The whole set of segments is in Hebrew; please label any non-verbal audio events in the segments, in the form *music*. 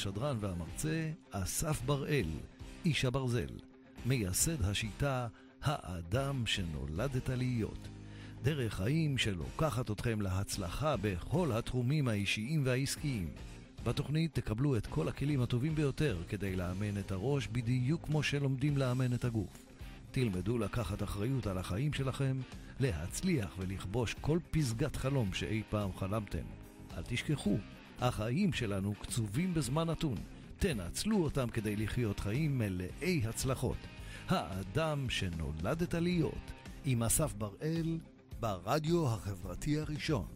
לשדרן והמרצה אסף בראל, איש הברזל, מייסד השיטה האדם שנולדת להיות. דרך חיים שלוקחת אתכם להצלחה בכל התחומים האישיים והעסקיים. בתוכנית תקבלו את כל הכלים הטובים ביותר כדי לאמן את הראש בדיוק כמו שלומדים לאמן את הגוף. תלמדו לקחת אחריות על החיים שלכם, להצליח ולכבוש כל פסגת חלום שאי פעם חלמתם. אל תשכחו, החיים שלנו קצובים בזמן נתון. תנצלו אותם כדי לחיות חיים מלאי הצלחות. האדם שנולדת להיות, עם אסף בראל, ברדיו החברתי הראשון.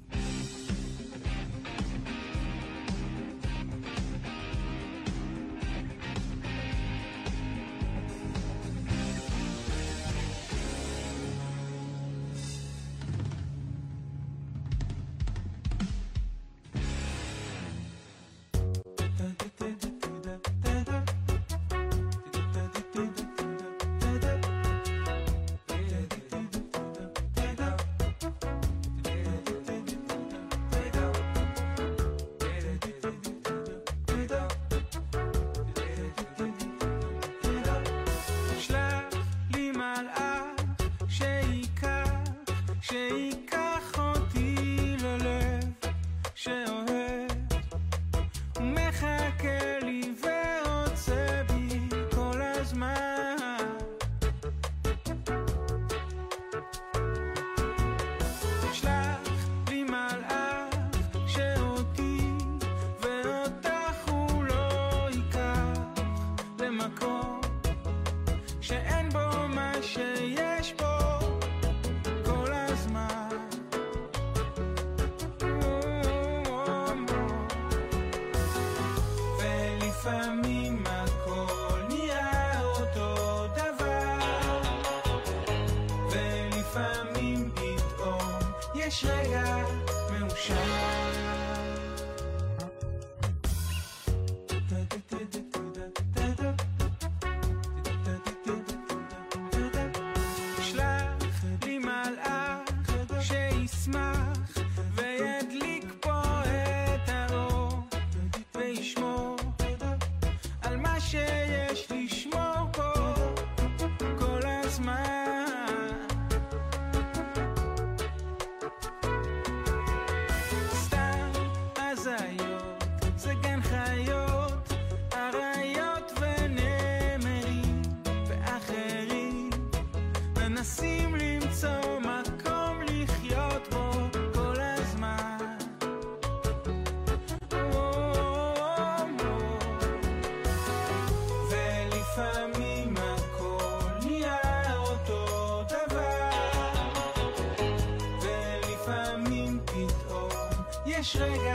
fresh.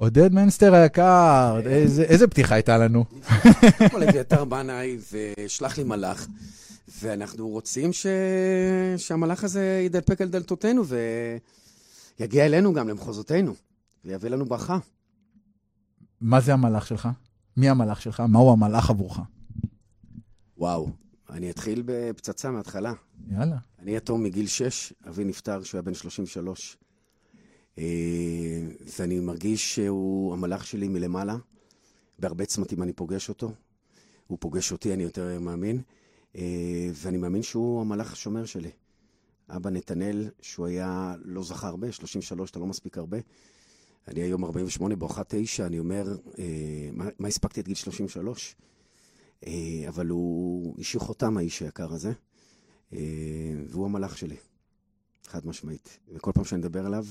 עודד מנסטר היקר, איזה פתיחה הייתה לנו. קודם כל אביתר בנאי ושלח לי מלאך, ואנחנו רוצים שהמלאך הזה ידלפק על דלתותינו ויגיע אלינו גם, למחוזותינו, ויביא לנו ברכה. מה זה המלאך שלך? מי המלאך שלך? מהו המלאך עבורך? וואו, אני אתחיל בפצצה מההתחלה. יאללה. אני יתום מגיל 6, אבי נפטר כשהוא היה בן 33. אה, ואני מרגיש שהוא המלאך שלי מלמעלה. בהרבה צמתים אני פוגש אותו. הוא פוגש אותי, אני יותר מאמין. אה, ואני מאמין שהוא המלאך השומר שלי. אבא נתנאל, שהוא היה, לא זכה הרבה, 33, אתה לא מספיק הרבה. אני היום 48, בואכה 9, אני אומר, אה, מה, מה הספקתי עד גיל 33? אבל הוא השאיר חותם, האיש היקר הזה. והוא המלאך שלי, חד משמעית. וכל פעם שאני מדבר עליו,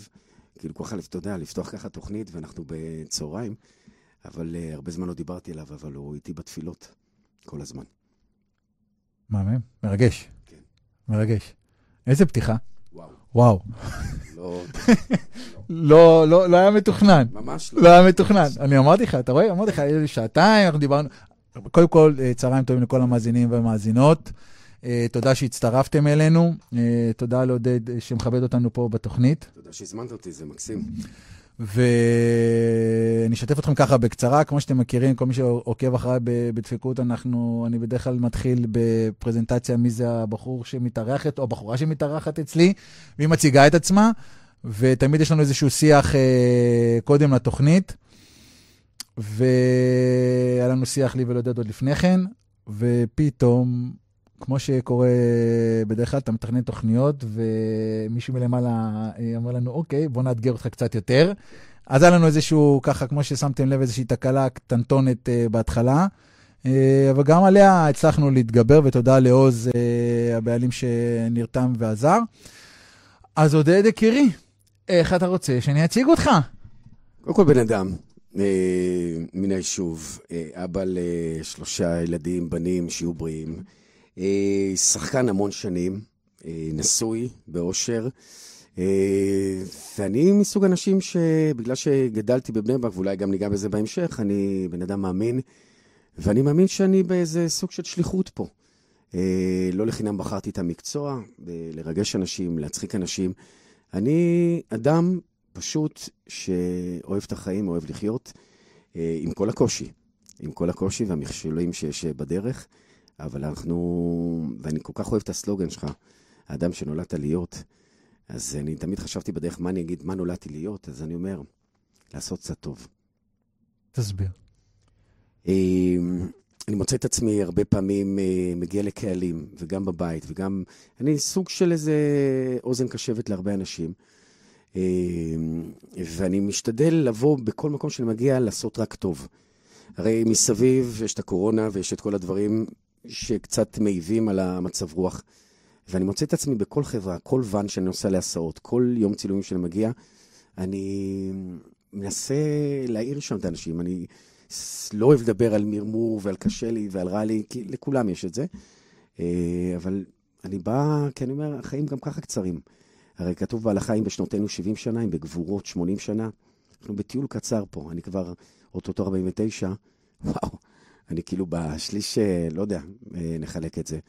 כאילו ככה, אתה יודע, לפתוח ככה תוכנית, ואנחנו בצהריים, אבל uh, הרבה זמן לא דיברתי עליו, אבל הוא איתי בתפילות כל הזמן. מהמם, מרגש. כן. מרגש. איזה פתיחה. וואו. וואו. לא, *laughs* לא, לא, לא היה מתוכנן. ממש לא. לא היה מתוכנן. אני אמרתי לך, אתה רואה? אמרתי לך, שעתיים, אנחנו דיברנו... קודם כל, אה, צהריים טובים לכל המאזינים והמאזינות. אה, תודה שהצטרפתם אלינו, אה, תודה לעודד אה, שמכבד אותנו פה בתוכנית. תודה שהזמנת אותי, זה מקסים. ואני אשתף אתכם ככה בקצרה, כמו שאתם מכירים, כל מי שעוקב אחריי בדפקות, אנחנו, אני בדרך כלל מתחיל בפרזנטציה מי זה הבחור שמתארחת, או הבחורה שמתארחת אצלי, והיא מציגה את עצמה, ותמיד יש לנו איזשהו שיח אה, קודם לתוכנית, והיה לנו שיח לי ולעודד עוד לפני כן, ופתאום כמו שקורה בדרך כלל, אתה מתכנן תוכניות, ומישהו מלמעלה אה, אומר לנו, אוקיי, בוא נאתגר אותך קצת יותר. אז היה לנו איזשהו, ככה, כמו ששמתם לב, איזושהי תקלה קטנטונת uh, בהתחלה, uh, אבל גם עליה הצלחנו להתגבר, ותודה לעוז, uh, הבעלים שנרתם ועזר. אז עודד יקירי, איך אתה רוצה שאני אציג אותך? קודם כל בן אדם, אה, מן היישוב, אה, אבא לשלושה ילדים, בנים, שיהיו בריאים. אה, שחקן המון שנים, אה, נשוי, באושר, אה, ואני מסוג אנשים שבגלל שגדלתי בבני ברק, ואולי גם ניגע בזה בהמשך, אני בן אדם מאמין, ואני מאמין שאני באיזה סוג של שליחות פה. לא לחינם בחרתי את המקצוע, לרגש אנשים, להצחיק אנשים. אני אדם פשוט שאוהב את החיים, אוהב לחיות, עם כל הקושי, עם כל הקושי והמכשולים שיש בדרך. אבל אנחנו, ואני כל כך אוהב את הסלוגן שלך, האדם שנולדת להיות, אז אני תמיד חשבתי בדרך מה אני אגיד, מה נולדתי להיות, אז אני אומר, לעשות קצת טוב. תסביר. אמ, אני מוצא את עצמי הרבה פעמים אה, מגיע לקהלים, וגם בבית, וגם... אני סוג של איזה אוזן קשבת להרבה אנשים. אמ, ואני משתדל לבוא בכל מקום שאני מגיע לעשות רק טוב. הרי מסביב יש את הקורונה ויש את כל הדברים שקצת מעיבים על המצב רוח. ואני מוצא את עצמי בכל חברה, כל ואן שאני נוסע להסעות, כל יום צילומים שאני מגיע, אני מנסה להעיר שם את האנשים. אני לא אוהב לדבר על מרמור ועל קשה לי ועל רע לי, כי לכולם יש את זה. אה, אבל אני בא, כי אני אומר, החיים גם ככה קצרים. הרי כתוב בהלכה, אם בשנותינו 70 שנה, אם בגבורות 80 שנה. אנחנו בטיול קצר פה, אני כבר אוטוטו 49, וואו, אני כאילו בשליש, אה, לא יודע, אה, נחלק את זה.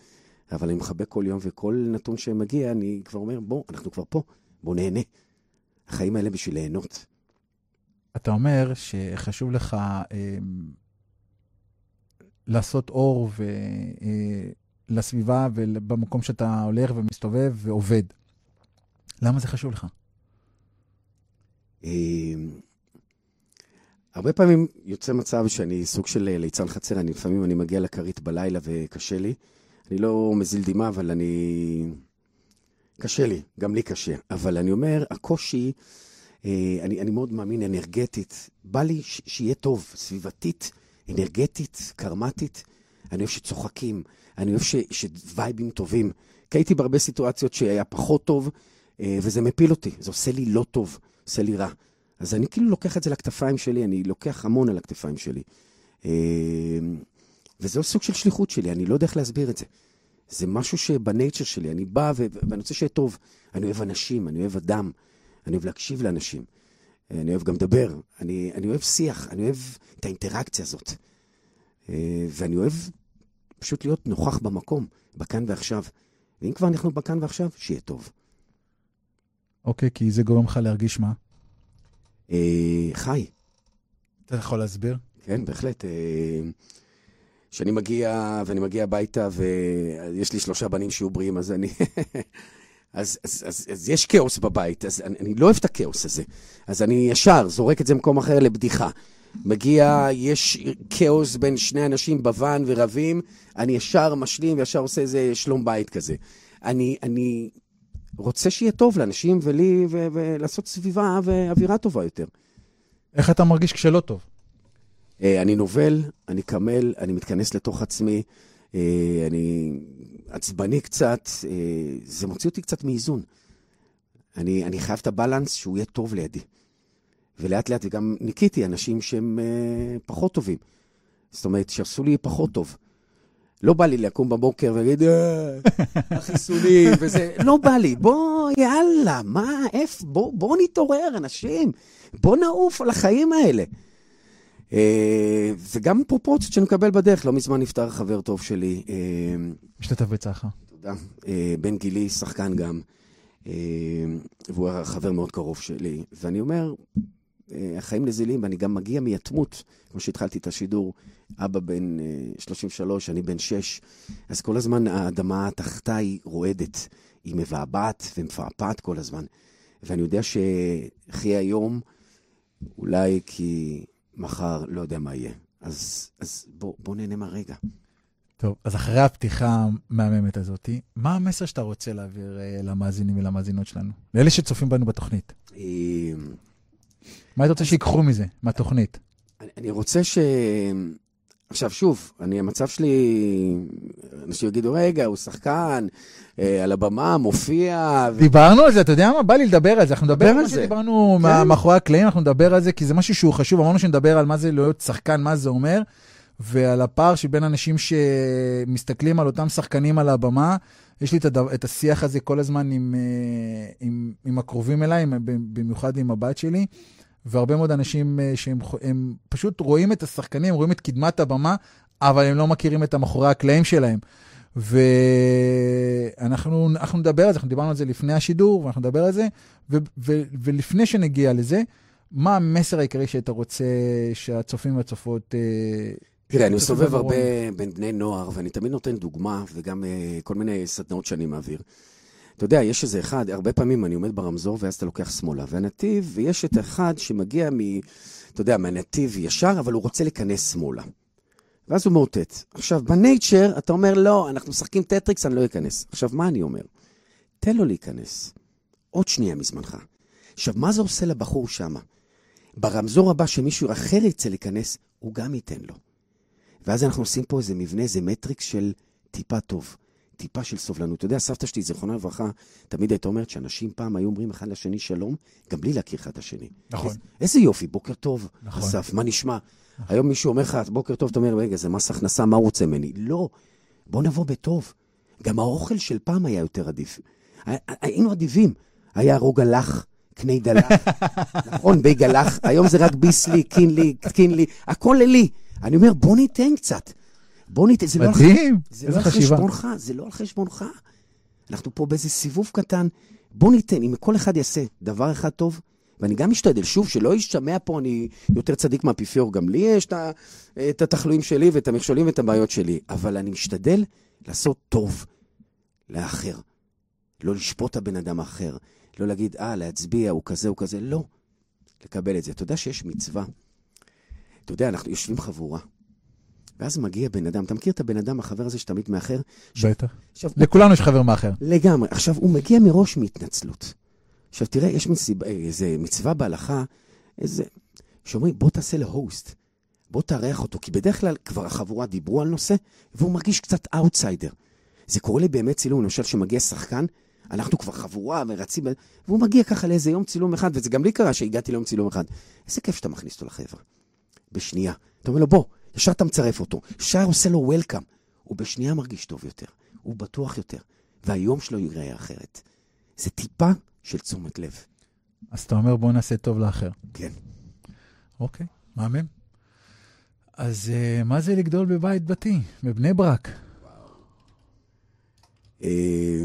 אבל אני מחבק כל יום, וכל נתון שמגיע, אני כבר אומר, בוא, אנחנו כבר פה, בוא נהנה. החיים האלה בשביל ליהנות. אתה אומר שחשוב לך אה, לעשות אור ו, אה, לסביבה ובמקום שאתה הולך ומסתובב ועובד. למה זה חשוב לך? אה, הרבה פעמים יוצא מצב שאני סוג של אה, ליצן חצר, אני לפעמים אני מגיע לכרית בלילה וקשה לי. אני לא מזיל דמעה, אבל אני... קשה לי, גם לי קשה. אבל אני אומר, הקושי, אה, אני, אני מאוד מאמין אנרגטית. בא לי ש- שיהיה טוב, סביבתית, אנרגטית, קרמטית. אני אוהב שצוחקים, אני אוהב ש- שווייבים טובים. כי הייתי בהרבה סיטואציות שהיה פחות טוב, אה, וזה מפיל אותי, זה עושה לי לא טוב, עושה לי רע. אז אני כאילו לוקח את זה לכתפיים שלי, אני לוקח המון על הכתפיים שלי. אמ, וזה סוג של שליחות שלי, אני לא יודע איך להסביר את זה. זה משהו שבנייצ'ר שלי, אני בא ו- ואני רוצה שיהיה טוב. אני אוהב אנשים, אני אוהב אדם, אני אוהב להקשיב לאנשים. אני אוהב גם לדבר, אני, אני אוהב שיח, אני אוהב את האינטראקציה הזאת. אה, ואני אוהב פשוט להיות נוכח במקום, בכאן ועכשיו. ואם כבר אנחנו בכאן ועכשיו, שיהיה טוב. אוקיי, כי זה גורם לך להרגיש מה? אה, חי. אתה יכול להסביר? כן, בהחלט. כשאני מגיע, ואני מגיע הביתה, ויש לי שלושה בנים שיהיו בריאים, אז אני... *laughs* אז, אז, אז, אז יש כאוס בבית, אז אני, אני לא אוהב את הכאוס הזה. אז אני ישר זורק את זה במקום אחר לבדיחה. מגיע, יש כאוס בין שני אנשים בוואן ורבים, אני ישר משלים וישר עושה איזה שלום בית כזה. אני, אני רוצה שיהיה טוב לאנשים ולי, ו- ולעשות סביבה ואווירה טובה יותר. איך אתה מרגיש כשלא טוב? אה, אני נובל, אני קמל, אני מתכנס לתוך עצמי, אה, אני עצבני קצת, אה, זה מוציא אותי קצת מאיזון. אני, אני חייב את הבלנס שהוא יהיה טוב לידי. ולאט לאט, וגם ניקיתי אנשים שהם פחות טובים. זאת אומרת, שעשו לי פחות טוב. לא בא לי לקום בבוקר ולהגיד, החיסונים *laughs* וזה, לא בא לי. בוא, יאללה, מה, איפה, בוא, בוא נתעורר, אנשים. בוא נעוף על החיים האלה. אה, וגם פרופורציות שאני מקבל בדרך. לא מזמן נפטר חבר טוב שלי. אה, משתתף בצערך. תודה. אה, בן גילי, שחקן גם, והוא היה חבר מאוד קרוב שלי. ואני אומר, החיים נזילים, ואני גם מגיע מיתמות, כמו שהתחלתי את השידור, אבא בן 33, אני בן 6, אז כל הזמן האדמה תחתיי רועדת, היא מבעבעת ומפעפעת כל הזמן. ואני יודע שחיי היום, אולי כי מחר לא יודע מה יהיה. אז, אז בוא, בוא נהנה מהרגע. טוב, אז אחרי הפתיחה המהממת הזאת, מה המסר שאתה רוצה להעביר uh, למאזינים ולמאזינות שלנו? לאלה שצופים בנו בתוכנית. מה היית רוצה שיקחו מזה, מהתוכנית? אני, אני רוצה ש... עכשיו, שוב, אני, המצב שלי, אנשים יגידו, רגע, הוא שחקן, אה, על הבמה, מופיע. ו... דיברנו על זה, אתה יודע מה? בא לי לדבר על זה. אנחנו נדבר על זה. דיברנו כן. מאחורי הקלעים, אנחנו נדבר על זה, כי זה משהו שהוא חשוב. אמרנו שנדבר על מה זה להיות שחקן, מה זה אומר, ועל הפער שבין אנשים שמסתכלים על אותם שחקנים על הבמה. יש לי את, הדו, את השיח הזה כל הזמן עם, אה, עם, עם הקרובים אליי, במיוחד עם הבת שלי. והרבה מאוד אנשים אה, שהם הם פשוט רואים את השחקנים, רואים את קדמת הבמה, אבל הם לא מכירים את המאחורי הקלעים שלהם. ואנחנו נדבר על זה, אנחנו דיברנו על זה לפני השידור, ואנחנו נדבר על זה, ו, ו, ולפני שנגיע לזה, מה המסר העיקרי שאתה רוצה שהצופים והצופות... אה, תראה, אני מסתובב הרבה בין בני נוער, ואני תמיד נותן דוגמה, וגם uh, כל מיני סדנאות שאני מעביר. אתה יודע, יש איזה אחד, הרבה פעמים אני עומד ברמזור ואז אתה לוקח שמאלה, והנתיב, ויש את האחד שמגיע מ... אתה יודע, מהנתיב ישר, אבל הוא רוצה להיכנס שמאלה. ואז הוא מאותת. עכשיו, ב nature, אתה אומר, לא, אנחנו משחקים טטריקס, אני לא אכנס. עכשיו, מה אני אומר? תן לו להיכנס. עוד שנייה מזמנך. עכשיו, מה זה עושה לבחור שם? ברמזור הבא שמישהו אחר ירצה להיכנס, הוא גם ייתן לו. ואז אנחנו עושים פה איזה מבנה, איזה מטריקס של טיפה טוב. טיפה של סובלנות. אתה יודע, סבתא שלי, זיכרונה לברכה, תמיד הייתה אומרת שאנשים פעם היו אומרים אחד לשני שלום, גם בלי להכיר אחד את השני. נכון. איזה, איזה יופי, בוקר טוב, נכון. אסף, מה נשמע? נכון. היום מישהו אומר לך, בוקר טוב, אתה אומר, רגע, זה מס הכנסה, מה הוא רוצה ממני? לא, בוא נבוא בטוב. גם האוכל של פעם היה יותר עדיף. היינו אדיבים. היה רוגלח, קני דלח, *laughs* נכון, בי גלח, היום זה רק ביסלי, קינלי, קינלי, הכל לי. אני אומר, בוא ניתן קצת. בוא ניתן, זה לא... מדהים, לא. זה לא על חשבונך, זה לא על חשבונך. אנחנו פה באיזה סיבוב קטן. בוא ניתן, אם כל אחד יעשה דבר אחד טוב, ואני גם משתדל, שוב, שלא ישתמע פה, אני יותר צדיק מהאפיפיור, גם לי יש את התחלואים שלי ואת המכשולים ואת הבעיות שלי, אבל אני משתדל לעשות טוב לאחר. לא לשפוט את הבן אדם האחר, לא להגיד, אה, להצביע, הוא כזה, הוא כזה, לא. לקבל את זה. אתה יודע שיש מצווה. אתה יודע, אנחנו יושבים חבורה. ואז מגיע בן אדם, אתה מכיר את הבן אדם, החבר הזה שתמיד מאחר? בטח. עכשיו, לכולנו יש חבר מאחר. לגמרי. עכשיו, הוא מגיע מראש מהתנצלות. עכשיו, תראה, יש מסיבה, איזה מצווה בהלכה, איזה... שאומרים, בוא תעשה להוסט, בוא תארח אותו, כי בדרך כלל כבר החבורה דיברו על נושא, והוא מרגיש קצת אאוטסיידר. זה קורה לי באמת צילום, למשל, שמגיע שחקן, אנחנו כבר חבורה ורצים, והוא מגיע ככה לאיזה יום צילום אחד, וזה גם לי קרה שהגעתי ליום צילום אחד. איזה כיף שאתה מכניס אותו לחברה. בשנייה. אתה אומר לו, בוא, ישר אתה מצרף אותו, ישר עושה לו וולקאם. הוא בשנייה מרגיש טוב יותר, הוא בטוח יותר, והיום שלו ייראה אחרת. זה טיפה של תשומת לב. אז אתה אומר, בוא נעשה טוב לאחר. כן. אוקיי, מהמם. אז uh, מה זה לגדול בבית דתי, בבני ברק? אה,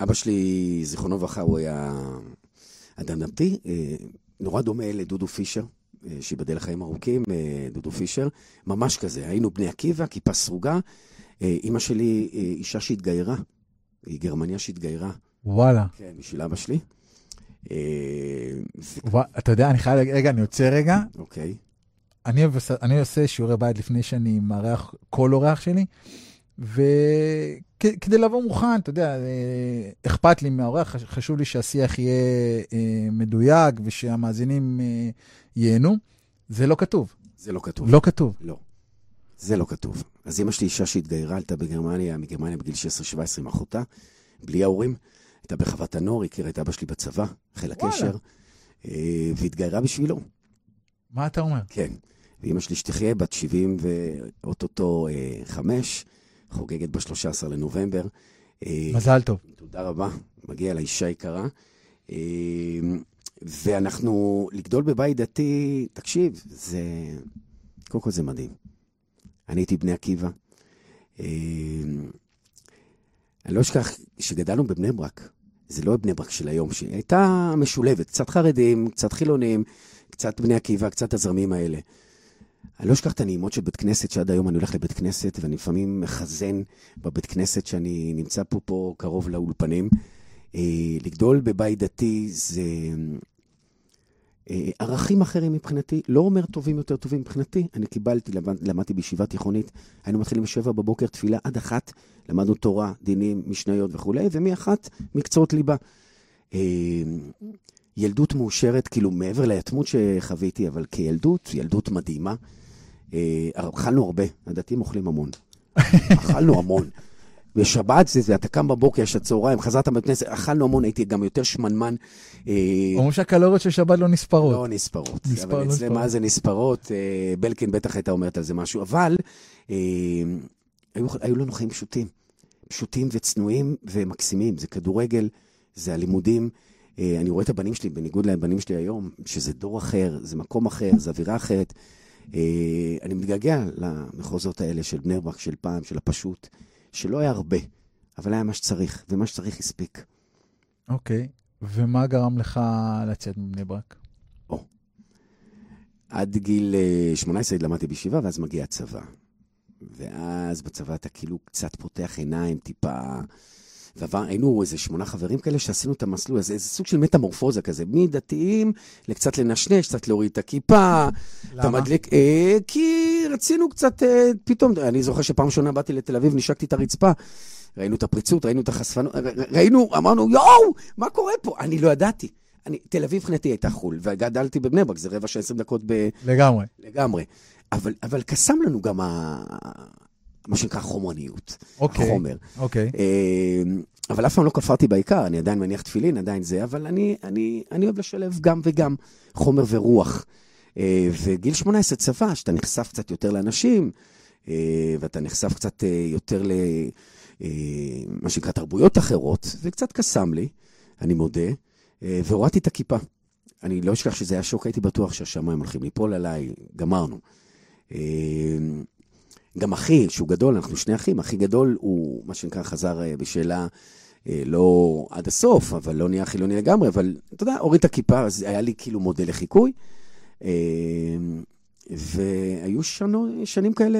אבא שלי, זיכרונו לברכה, הוא היה אדם דתי, אה, נורא דומה לדודו פישר, שיבדל לחיים ארוכים, דודו פישר, ממש כזה. היינו בני עקיבא, כיפה סרוגה. אימא שלי, אישה שהתגיירה, היא גרמניה שהתגיירה. וואלה. כן, בשביל אבא שלי. אתה יודע, אני חייב, רגע, אני יוצא רגע. אוקיי. אני עושה שיעורי בית לפני שאני מארח כל אורח שלי. וכדי לבוא מוכן, אתה יודע, אה, אכפת לי מהאורח, חשוב לי שהשיח יהיה אה, מדויק ושהמאזינים אה, ייהנו. זה לא כתוב. זה לא כתוב. לא כתוב. לא. זה לא כתוב. אז אמא שלי אישה שהתגיירה, עלתה בגרמניה, מגרמניה בגיל 16-17 עם אחותה, בלי ההורים. הייתה בחוות הנוער, הכירה את אבא שלי בצבא, חיל הקשר, והתגיירה בשבילו. מה אתה אומר? כן. ואמא שלי שתחיה, בת 70 ואו-טו-טו 5, חוגגת ב-13 לנובמבר. אה, מזל טוב. תודה רבה, מגיע לאישה יקרה. ואנחנו, לגדול בבית דתי, תקשיב, זה... קודם כל זה מדהים. אני הייתי בני עקיבא. אה, אני לא אשכח שגדלנו בבני ברק. זה לא בני ברק של היום, שהיא הייתה משולבת, קצת חרדים, קצת חילונים, קצת בני עקיבא, קצת הזרמים האלה. אני לא אשכח את הנעימות של בית כנסת, שעד היום אני הולך לבית כנסת, ואני לפעמים מחזן בבית כנסת שאני נמצא פה, פה קרוב לאולפנים. אה, לגדול בבית דתי זה ערכים אחרים מבחינתי, לא אומר טובים יותר טובים מבחינתי. אני קיבלתי, למדתי בישיבה תיכונית, היינו מתחילים בשבע בבוקר תפילה עד אחת, למדנו תורה, דינים, משניות וכולי, ומאחת מקצועות ליבה. אה, ילדות מאושרת, כאילו מעבר ליתמות שחוויתי, אבל כילדות, ילדות מדהימה. אה, אכלנו הרבה, הדתיים אוכלים המון. *laughs* אכלנו המון. בשבת זה, זה, אתה קם בבוקר, יש הצהריים, חזרת מבית כנסת, אכלנו המון, הייתי גם יותר שמנמן. אה, אומרים שהקלוריות של שבת לא נספרות. לא נספרות. נספר, אבל אצלם מה זה נספרות? אה, בלקין בטח הייתה אומרת על זה משהו, אבל היו, היו לנו חיים פשוטים. פשוטים וצנועים ומקסימים. זה כדורגל, זה הלימודים. אני רואה את הבנים שלי, בניגוד לבנים שלי היום, שזה דור אחר, זה מקום אחר, זה אווירה אחרת. אה, אני מתגעגע למחוזות האלה של בני ברק של פעם, של הפשוט, שלא היה הרבה, אבל היה מה שצריך, ומה שצריך הספיק. אוקיי, ומה גרם לך לצאת מבני ברק? או, עד גיל 18 אה, למדתי בישיבה, ואז מגיע הצבא. ואז בצבא אתה כאילו קצת פותח עיניים, טיפה... והיינו איזה שמונה חברים כאלה שעשינו את המסלול הזה, איזה סוג של מטמורפוזה כזה, מדתיים לקצת לנשנש, קצת להוריד את הכיפה. למה? מדליק, אה, כי רצינו קצת, אה, פתאום, אני זוכר שפעם ראשונה באתי לתל אביב, נשקתי את הרצפה. ראינו את הפריצות, ראינו את החשפנות, ראינו, אמרנו, יואו, מה קורה פה? אני לא ידעתי. אני, תל אביב מבחינתי הייתה חו"ל, וגדלתי בבני ברק, זה רבע של עשרים דקות ב... לגמרי. לגמרי. אבל, אבל קסם לנו גם ה... מה שנקרא חומרניות, אוקיי, החומר. אוקיי. אה, אבל אף פעם לא כפרתי בעיקר, אני עדיין מניח תפילין, עדיין זה, אבל אני, אני, אני אוהב לשלב גם וגם, חומר ורוח. אה, וגיל 18 צבא, שאתה נחשף קצת יותר לאנשים, אה, ואתה נחשף קצת יותר למה שנקרא תרבויות אחרות, זה קצת קסם לי, אני מודה, והורדתי את הכיפה. אני לא אשכח שזה היה שוק, הייתי בטוח שהשמיים הולכים ליפול עליי, גמרנו. גם אחי, שהוא גדול, אנחנו שני אחים, אחי גדול הוא, מה שנקרא, חזר אה, בשאלה אה, לא עד הסוף, אבל לא נהיה חילוני לגמרי, אבל אתה יודע, הוריד את הכיפה, אז היה לי כאילו מודל לחיקוי. אה, והיו שנו, שנים כאלה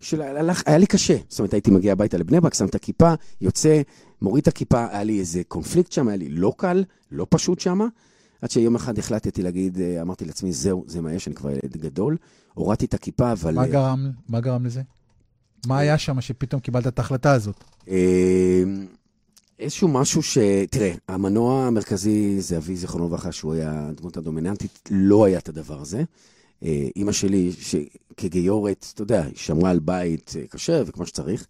שהיה לי קשה. זאת אומרת, הייתי מגיע הביתה לבני ברק, שם את הכיפה, יוצא, מוריד את הכיפה, היה לי איזה קונפליקט שם, היה לי לא קל, לא פשוט שם. עד שיום אחד החלטתי להגיד, אמרתי לעצמי, זהו, זה מה יש, אני כבר ילד גדול. הורדתי את הכיפה, אבל... מה גרם, מה גרם לזה? מה היה שם שפתאום קיבלת את ההחלטה הזאת? אה, איזשהו משהו ש... תראה, המנוע המרכזי זה אבי זיכרונו לברכה, שהוא היה הדמות הדומיננטית, לא היה את הדבר הזה. אה, אימא שלי, כגיורת, אתה יודע, היא שמרה על בית כשר וכמו שצריך,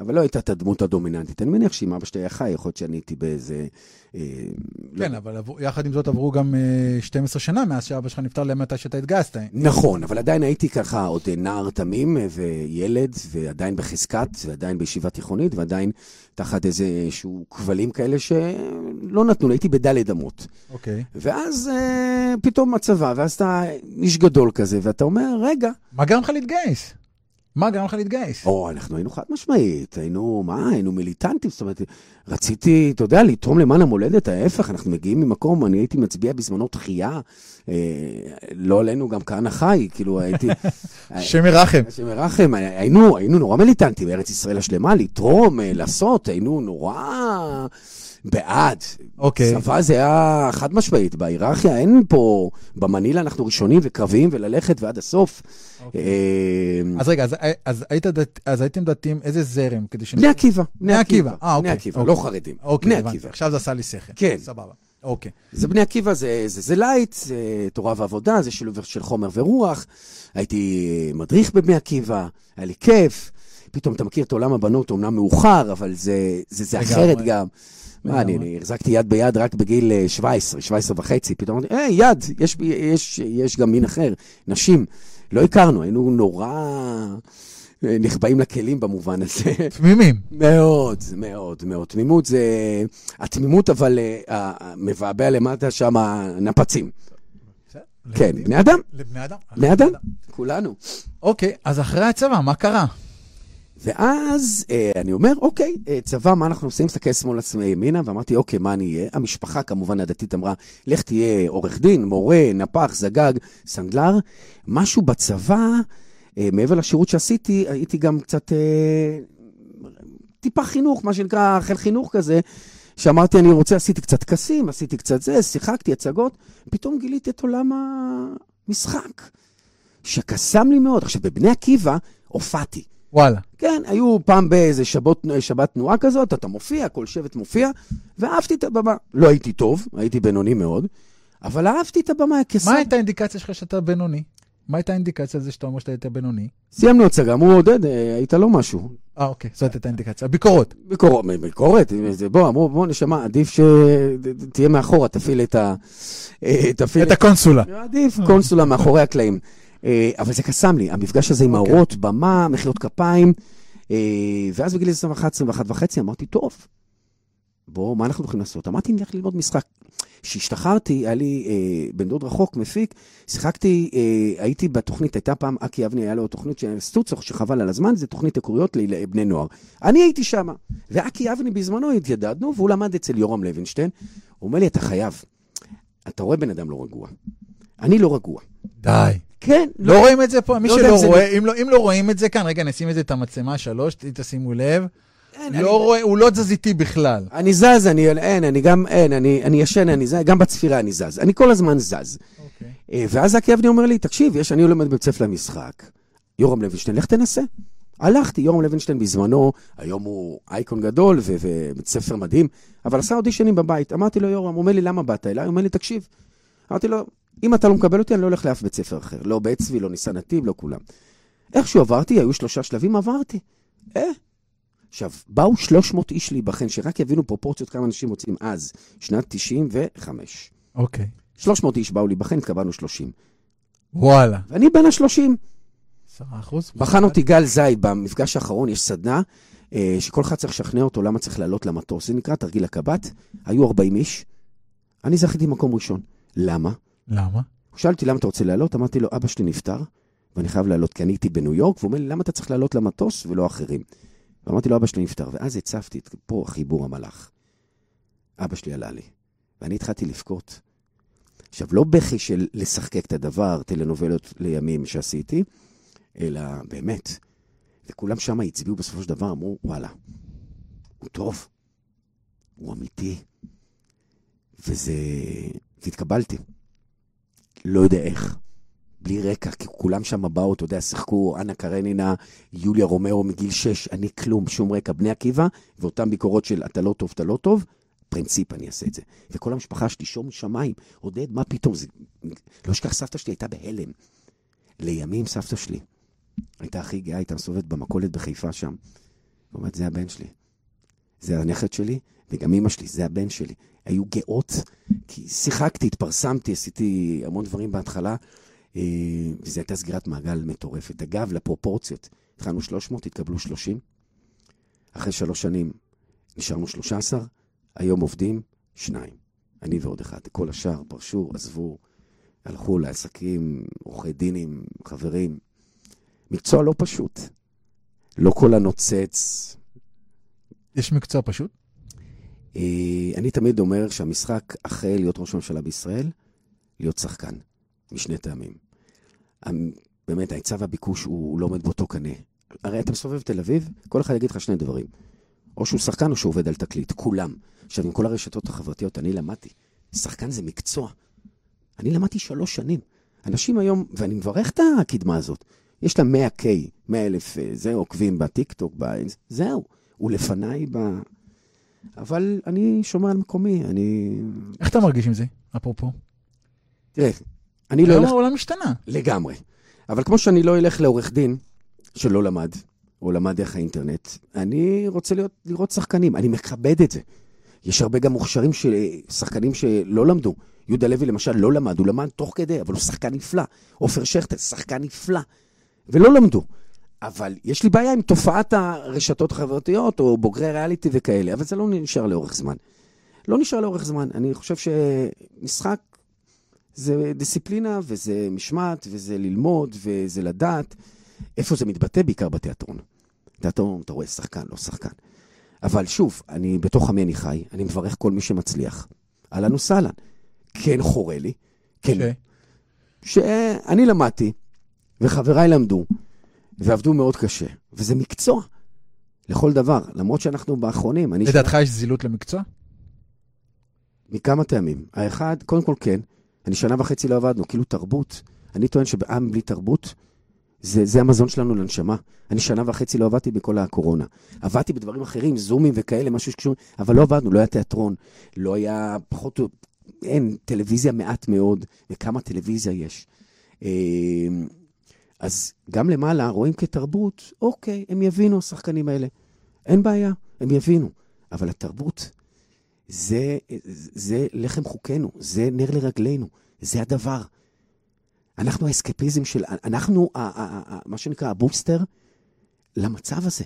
אבל לא הייתה את הדמות הדומיננטית. אני מניח שאם אבא שלי היה חי, יכול להיות שאני הייתי באיזה... אה, כן, לא. אבל עבור- יחד עם זאת עברו גם אה, 12 שנה מאז שאבא שלך נפטר למתי שאתה התגייסת. נכון, אבל עדיין הייתי ככה עוד נער תמים אה, וילד, ועדיין בחזקת, ועדיין בישיבה תיכונית, ועדיין תחת איזה שהוא כבלים כאלה שלא נתנו, לי, הייתי בדלת אמות. אוקיי. ואז אה, פתאום הצבא, ואז אתה איש גדול כזה, ואתה אומר, רגע, מה גרם לך להתגייס? מה גרם לך להתגייס? או, אנחנו היינו חד משמעית, היינו, מה, היינו מיליטנטים, זאת אומרת, רציתי, אתה יודע, לתרום למען המולדת, ההפך, אנחנו מגיעים ממקום, אני הייתי מצביע בזמנו תחייה, אה, לא עלינו, גם כהנא חי, כאילו הייתי... שם ירחם. השם ירחם, היינו, היינו נורא מיליטנטים בארץ ישראל השלמה, לתרום, אה, לעשות, היינו נורא בעד. אוקיי. צבא זה היה חד משמעית, בהיררכיה אין פה, במנילה אנחנו ראשונים וקרביים וללכת ועד הסוף. אוקיי. אה, אז רגע, אז, אז, היית דת, אז הייתם דתיים, איזה זרם? כדי שאני... בני עקיבא, בני עקיבא. אה, בני אוקיי, עקיבא, אוקיי. לא חרדים, אוקיי, בני. עקיבא. עכשיו זה עשה לי שכל. כן. סבבה. אוקיי. זה בני עקיבא, זה, זה, זה לייט, זה תורה ועבודה, זה שילוב של חומר ורוח. הייתי מדריך בבני עקיבא, היה לי כיף. פתאום אתה מכיר את עולם הבנות, אומנם מאוחר, אבל זה, זה, זה. אחרת גם. מה, אני, החזקתי יד ביד רק בגיל אה, 17, 17 וחצי, פתאום אמרתי, היי, יד, יש, יש, יש גם מין אחר, נשים. לא הכרנו, היינו נורא אה, נחבאים לכלים במובן הזה. *laughs* תמימים. מאוד, מאוד, מאוד. תמימות זה... התמימות, אבל אה, המבעבע למטה שם נפצים. כן, בני אדם, לבני אדם. בני אדם, כולנו. אוקיי, אז אחרי הצבא, מה קרה? ואז אה, אני אומר, אוקיי, אה, צבא, מה אנחנו עושים? מסתכל שמאלה ימינה, ואמרתי, אוקיי, מה אני אהיה? המשפחה, כמובן, הדתית אמרה, לך תהיה עורך דין, מורה, נפח, זגג, סנדלר. משהו בצבא, אה, מעבר לשירות שעשיתי, הייתי גם קצת אה, טיפה חינוך, מה שנקרא חיל חינוך כזה, שאמרתי, אני רוצה, עשיתי קצת טקסים, עשיתי קצת זה, שיחקתי, הצגות, פתאום גיליתי את עולם המשחק, שקסם לי מאוד. עכשיו, בבני עקיבא הופעתי. וואלה. כן, היו פעם באיזה שבת, שבת תנועה כזאת, אתה מופיע, כל שבט מופיע, ואהבתי את הבמה. לא הייתי טוב, הייתי בינוני מאוד, אבל אהבתי את הבמה כסב. מה הייתה האינדיקציה שלך שאתה בינוני? מה הייתה האינדיקציה לזה שאתה אומר שאתה היית בינוני? סיימנו הצגה, אמרו, עודד, אה, היית לא משהו. אה, אוקיי, זאת הייתה האינדיקציה. ביקורות. ביקורת, ביקורת, זה- בוא, אמרו, בוא, נשמה, עדיף שתהיה מאחורה, תפעיל את ה... אה, תפעיל את הקונסולה. עדיף קונסולה מאחורי הקלעים. אה, אבל זה קסם לי, המפגש הזה עם אוקיי. האורות, במה, מחיאות כפיים. אה, ואז בגיל 21, 21 וחצי אמרתי, טוב, בוא, מה אנחנו הולכים לעשות? אמרתי, נלך ללמוד משחק. כשהשתחררתי, היה לי אה, בן דוד רחוק, מפיק, שיחקתי, אה, הייתי בתוכנית, הייתה פעם, אקי אבני, היה לו תוכנית של סטוצוך, שחבל על הזמן, זה תוכנית היכרויות לבני נוער. אני הייתי שם, ואקי אבני בזמנו התיידדנו, והוא למד אצל יורם לוינשטיין. הוא אומר לי, אתה חייב. אתה רואה בן אדם לא רגוע. אני לא רגוע. די. כן, לא רואים את זה פה? מי לא שלא אם זה- רואה, אם לא- אם לא רואים את זה כאן, רגע, נשים את זה את המצלמה שלוש, תשימו לב. אין, אני- לא רואה, הוא לא זז איתי בכלל. אני זז, אני, אין, אני גם, אין, אני, אני ישן, אני זז, גם בצפירה אני זז. אני כל הזמן זז. אוקיי. אה, ואז אקי אבני אומר לי, תקשיב, יש, אני לומד בבית ספר למשחק. יורם לוינשטיין, לך תנסה. הלכתי, יורם לוינשטיין בזמנו, היום הוא אייקון גדול ובית ספר מדהים, אבל עשה אודישנים בבית. אמרתי לו, יורם, הוא אומר לי, למה באת אליי? הוא אומר לי, תקשיב. אמרתי לו, אם אתה לא מקבל אותי, אני לא הולך לאף בית ספר אחר. לא בית צבי, לא ניסן נתיב, לא כולם. איכשהו עברתי, היו שלושה שלבים, עברתי. אה? עכשיו, באו 300 איש להיבחן, שרק יבינו פרופורציות כמה אנשים מוצאים אז, שנת 95. אוקיי. 300 איש באו להיבחן, התקבלנו 30. וואלה. ואני בין ה-30. עשרה אחוז? בחן אותי גל זייד במפגש האחרון, יש סדנה אה, שכל אחד צריך לשכנע אותו למה צריך לעלות למטוס. זה נקרא תרגיל הקב"ט, היו 40 איש, אני זכיתי מקום ראשון. למה? למה? הוא שאל אותי למה אתה רוצה לעלות, אמרתי לו, אבא שלי נפטר, ואני חייב לעלות כי אני הייתי בניו יורק, והוא אומר לי, למה אתה צריך לעלות למטוס ולא אחרים? ואמרתי לו, אבא שלי נפטר, ואז הצפתי את פה החיבור המלאך. אבא שלי עלה לי, ואני התחלתי לבכות. עכשיו, לא בכי של לשחק את הדבר, טלנובלות לימים שעשיתי, אלא באמת. וכולם שם הצביעו בסופו של דבר, אמרו, וואלה, הוא טוב, הוא אמיתי. וזה... והתקבלתי. לא יודע איך. בלי רקע, כי כולם שם באו, אתה יודע, שיחקו אנה קרנינה, יוליה רומאו מגיל 6, אני כלום, שום רקע, בני עקיבא, ואותן ביקורות של אתה לא טוב, אתה לא טוב, פרינציפ אני אעשה את זה. וכל המשפחה שלי, שום שמיים, עודד, מה פתאום, זה... לא אשכח, סבתא שלי הייתה בהלם. לימים סבתא שלי הייתה הכי גאה, הייתה מסתובבת במכולת בחיפה שם. היא אומרת, זה הבן שלי. זה הנכד שלי, וגם אימא שלי, זה הבן שלי. היו גאות, כי שיחקתי, התפרסמתי, עשיתי המון דברים בהתחלה, אה, וזו הייתה סגירת מעגל מטורפת. אגב, לפרופורציות, התחלנו 300, התקבלו 30. אחרי שלוש שנים נשארנו 13, היום עובדים שניים. אני ועוד אחד. כל השאר פרשו, עזבו, הלכו לעסקים, עורכי דינים, חברים. מקצוע לא פשוט. לא כל הנוצץ. יש מקצוע פשוט? אה, אני תמיד אומר שהמשחק אחרי להיות ראש ממשלה בישראל, להיות שחקן, משני טעמים. באמת, ההיצע והביקוש הוא לא עומד באותו קנה. הרי אתה מסתובב בתל אביב, כל אחד יגיד לך שני דברים. או שהוא שחקן או שהוא עובד על תקליט, כולם. עכשיו, עם כל הרשתות החברתיות, אני למדתי. שחקן זה מקצוע. אני למדתי שלוש שנים. אנשים היום, ואני מברך את הקדמה הזאת, יש לה 100K, 100 אלף, אה, זה, עוקבים בטיקטוק. זהו. הוא לפניי ב... אבל אני שומר על מקומי, אני... איך אתה מרגיש עם זה, אפרופו? תראה, אני לא אלך... העולם השתנה. לגמרי. אבל כמו שאני לא אלך לעורך דין שלא למד, או למד דרך האינטרנט, אני רוצה להיות, לראות שחקנים, אני מכבד את זה. יש הרבה גם מוכשרים, של, שחקנים שלא למדו. יהודה לוי למשל לא למד, הוא למד תוך כדי, אבל הוא שחקן נפלא. עופר שכטר, שחקן נפלא. ולא למדו. אבל יש לי בעיה עם תופעת הרשתות החברתיות, או בוגרי ריאליטי וכאלה, אבל זה לא נשאר לאורך זמן. לא נשאר לאורך זמן. אני חושב שמשחק זה דיסציפלינה, וזה משמעת, וזה ללמוד, וזה לדעת. איפה זה מתבטא? בעיקר בתיאטרון. תיאטרון, אתה רואה שחקן, לא שחקן. אבל שוב, אני בתוך עמי אני חי, אני מברך כל מי שמצליח. אהלן וסהלן. כן חורה לי, כן. Okay. שאני למדתי, וחבריי למדו, ועבדו מאוד קשה. וזה מקצוע, לכל דבר. למרות שאנחנו באחרונים. לדעתך יש זילות למקצוע? מכמה טעמים. האחד, קודם כל כן, אני שנה וחצי לא עבדנו, כאילו תרבות. אני טוען שבעם בלי תרבות, זה, זה המזון שלנו לנשמה. אני שנה וחצי לא עבדתי בכל הקורונה. עבדתי בדברים אחרים, זומים וכאלה, משהו שקשור, אבל לא עבדנו, לא היה תיאטרון, לא היה פחות, אין, טלוויזיה מעט מאוד, וכמה טלוויזיה יש. אז גם למעלה רואים כתרבות, אוקיי, הם יבינו, השחקנים האלה. אין בעיה, הם יבינו. אבל התרבות, זה, זה לחם חוקנו, זה נר לרגלינו, זה הדבר. אנחנו האסקפיזם של, אנחנו, ה, ה, ה, מה שנקרא, הבוסטר למצב הזה,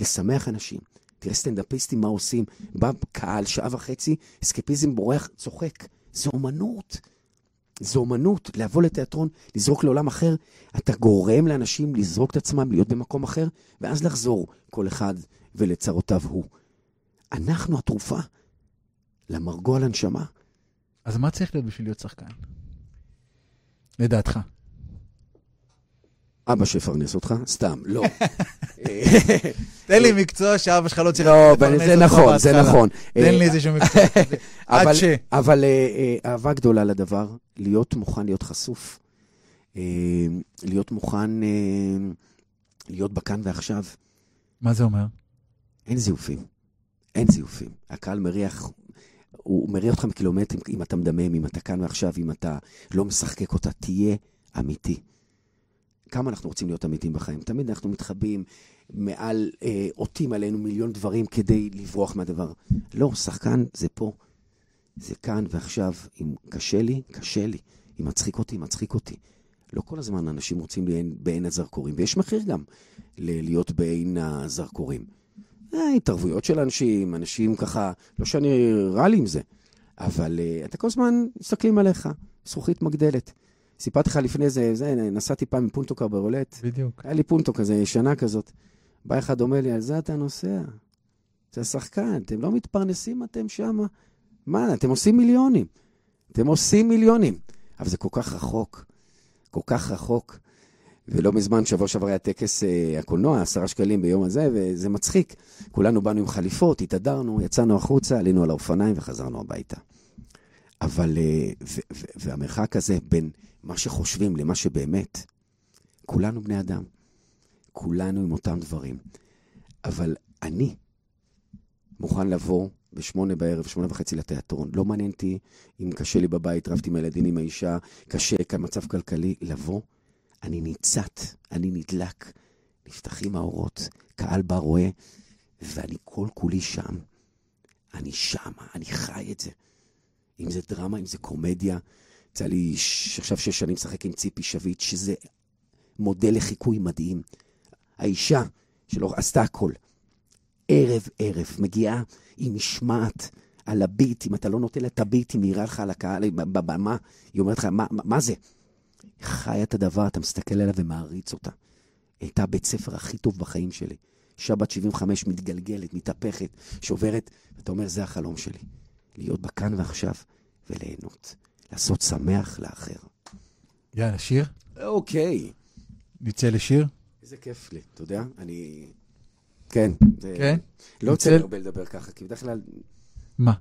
לשמח אנשים. תראה סטנדאפיסטים מה עושים, בא קהל, שעה וחצי, אסקפיזם בורח, צוחק. זה אומנות. זו אומנות, לבוא לתיאטרון, לזרוק לעולם אחר. אתה גורם לאנשים לזרוק את עצמם, להיות במקום אחר, ואז לחזור כל אחד ולצרותיו הוא. אנחנו התרופה למרגוע לנשמה. אז מה צריך להיות בשביל להיות שחקן? לדעתך. אבא שיפרנס אותך? סתם, לא. *laughs* תן לי מקצוע שאבא שלך לא צריך לפרנס אותך בהתחלה. זה נכון, זה נכון. תן לי איזשהו מקצוע. *laughs* עד ש... אבל אה, אה, אהבה גדולה לדבר, להיות מוכן להיות חשוף, אה, להיות מוכן להיות בכאן ועכשיו. מה זה אומר? אין זיופים. אין זיופים. הקהל מריח הוא מריח אותך מקילומטרים אם אתה מדמם, אם אתה כאן ועכשיו, אם אתה לא משחקק אותה, תהיה אמיתי. כמה אנחנו רוצים להיות אמיתיים בחיים? תמיד אנחנו מתחבאים מעל, אה, עוטים עלינו מיליון דברים כדי לברוח מהדבר. לא, שחקן זה פה, זה כאן ועכשיו. אם קשה לי, קשה לי. אם מצחיק אותי, מצחיק אותי. לא כל הזמן אנשים רוצים להיות בעין הזרקורים, ויש מחיר גם להיות בעין הזרקורים. אה, התערבויות של אנשים, אנשים ככה, לא שאני רע לי עם זה, אבל אה, אתה כל הזמן מסתכלים עליך, זכוכית מגדלת. סיפרתי לך לפני זה, זה, נסעתי פעם עם פונטו קרברולט. בדיוק. היה לי פונטו כזה, ישנה כזאת. בא אחד אומר לי, על זה אתה נוסע. זה שחקן, אתם לא מתפרנסים אתם שמה. מה, אתם עושים מיליונים. אתם עושים מיליונים. אבל זה כל כך רחוק, כל כך רחוק. ולא מזמן, שבוע שעבר היה טקס אה, הקולנוע, עשרה שקלים ביום הזה, וזה מצחיק. כולנו באנו עם חליפות, התהדרנו, יצאנו החוצה, עלינו על האופניים וחזרנו הביתה. אבל, אה, והמרחק הזה בין מה שחושבים למה שבאמת, כולנו בני אדם. כולנו עם אותם דברים. אבל אני מוכן לבוא בשמונה בערב, שמונה וחצי לתיאטרון. לא מעניין אותי אם קשה לי בבית, רבתי עם הילדים, עם האישה, קשה, מצב כלכלי, לבוא אני ניצת, אני נדלק, נפתחים האורות, קהל בא רואה, ואני כל כולי שם. אני שמה, אני חי את זה. אם זה דרמה, אם זה קומדיה. יצא לי עכשיו שש שנים לשחק עם ציפי שביט, שזה מודל לחיקוי מדהים. האישה שלא עשתה הכל, ערב-ערב, מגיעה עם משמעת על הביט, אם אתה לא נותן לה את הביט, היא מעירה לך על הקהל, בבמה, היא אומרת לך, מה, מה, זה? חיה את הדבר, אתה מסתכל עליה ומעריץ אותה. הייתה הבית ספר הכי טוב בחיים שלי. אישה בת 75 מתגלגלת, מתהפכת, שוברת, ואתה אומר, זה החלום שלי. להיות בכאן ועכשיו וליהנות. לעשות שמח לאחר. יאללה, שיר? אוקיי. נצא לשיר? איזה כיף לי, אתה יודע? אני... כן. זה... כן? לא יוצא לי הרבה לדבר ככה, כי בדרך כלל... מה?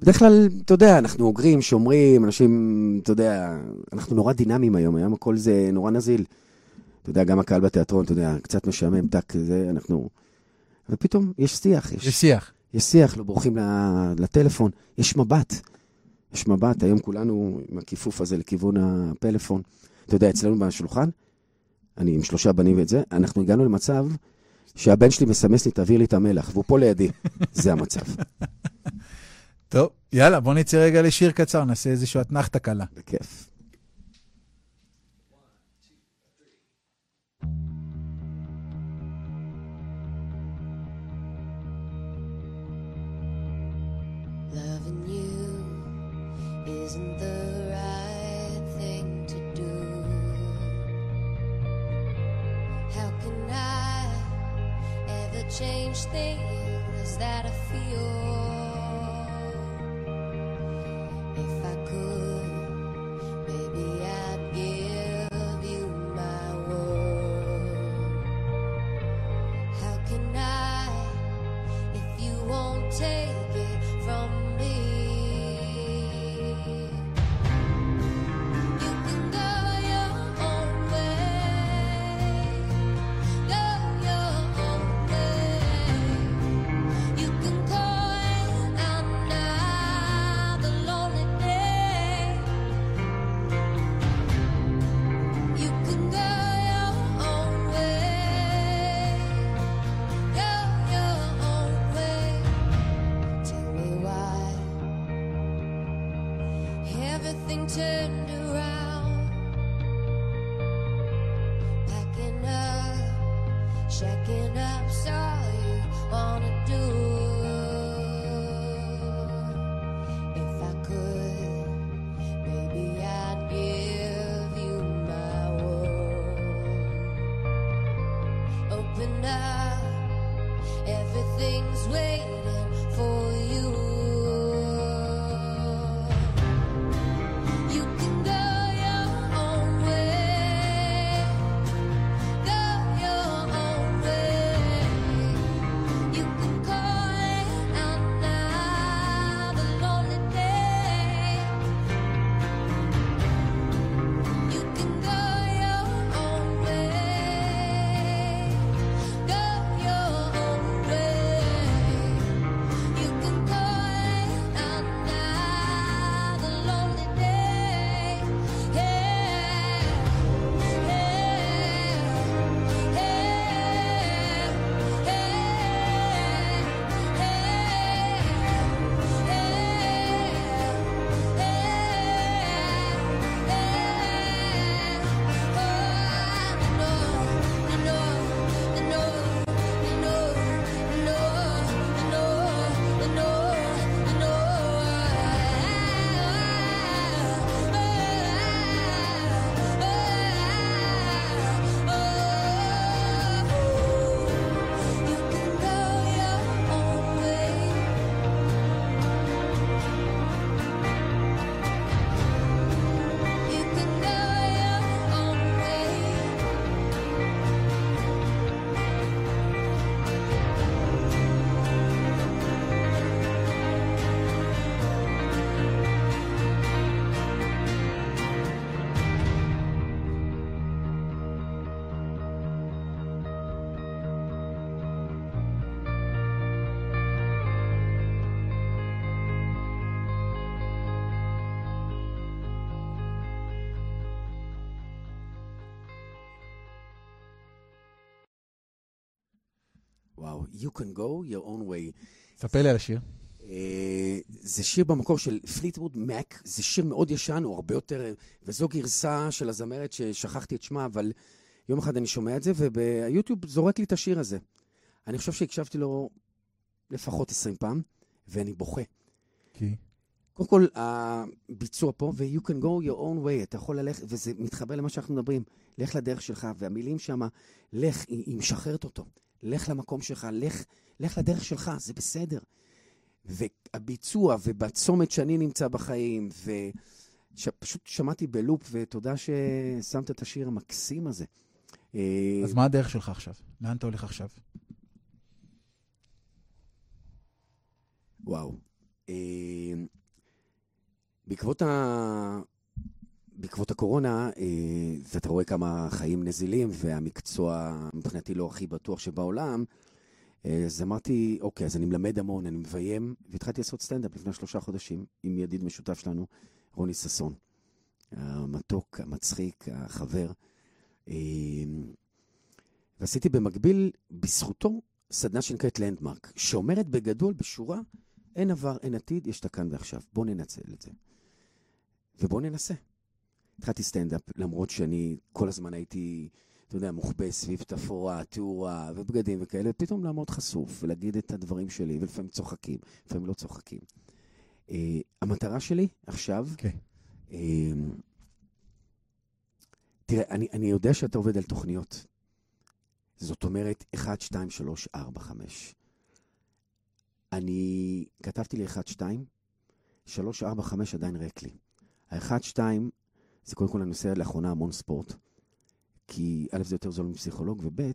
בדרך כלל, אתה יודע, אנחנו אוגרים, שומרים, אנשים, אתה יודע, אנחנו נורא דינמיים היום, היום הכל זה נורא נזיל. אתה יודע, גם הקהל בתיאטרון, אתה יודע, קצת משעמם, טאק, זה, אנחנו... ופתאום יש שיח. יש, יש שיח. יש שיח, לא בורחים לטלפון, יש מבט. יש מבט, היום כולנו עם הכיפוף הזה לכיוון הפלאפון. אתה יודע, אצלנו בשולחן, אני עם שלושה בנים ואת זה, אנחנו הגענו למצב שהבן שלי מסמס לי, תעביר לי את המלח, והוא פה לידי. *laughs* זה המצב. טוב, יאללה, בוא נצא רגע לשיר קצר, נעשה איזושהי אתנחתה קלה. בכיף. Change things that checking You can go your own way. ספר לי על השיר. אה, זה שיר במקור של פליטווד מק, זה שיר מאוד ישן, הוא הרבה יותר... וזו גרסה של הזמרת ששכחתי את שמה, אבל יום אחד אני שומע את זה, וביוטיוב זורק לי את השיר הזה. אני חושב שהקשבתי לו לפחות 20 פעם, ואני בוכה. כי? קודם כל, הביצוע פה, ו-you can go your own way, אתה יכול ללכת, וזה מתחבר למה שאנחנו מדברים, לך לדרך שלך, והמילים שם, לך, היא, היא משחררת אותו. לך למקום שלך, לך, לך לדרך שלך, זה בסדר. והביצוע, ובצומת שאני נמצא בחיים, ופשוט שמעתי בלופ, ותודה ששמת את השיר המקסים הזה. אה, אז מה הדרך שלך עכשיו? לאן אתה הולך עכשיו? וואו. אה, בעקבות, ה... בעקבות הקורונה, אה, ואתה רואה כמה חיים נזילים, והמקצוע מבחינתי לא הכי בטוח שבעולם, אה, אז אמרתי, אוקיי, אז אני מלמד המון, אני מביים, והתחלתי לעשות סטנדאפ לפני שלושה חודשים עם ידיד משותף שלנו, רוני ששון. המתוק, המצחיק, החבר. אה, ועשיתי במקביל, בזכותו, סדנה שנקראת לנדמרק, שאומרת בגדול, בשורה, אין עבר, אין עתיד, יש את הכאן ועכשיו. בואו ננצל את זה. ובואו ננסה. התחלתי סטנדאפ, למרות שאני כל הזמן הייתי, אתה יודע, מוחבא סביב תפאורה, תאורה ובגדים וכאלה, פתאום לעמוד חשוף ולהגיד את הדברים שלי, ולפעמים צוחקים, לפעמים לא צוחקים. Uh, המטרה שלי עכשיו, כן. uh, תראה, אני, אני יודע שאתה עובד על תוכניות. זאת אומרת, 1, 2, 3, 4, 5. אני כתבתי לי 1, 2, 3, 4, 5 עדיין ריק לי. ה-1, 2, זה קודם כל אני עושה לאחרונה המון ספורט, כי א', זה יותר זול מפסיכולוג, וב', אה,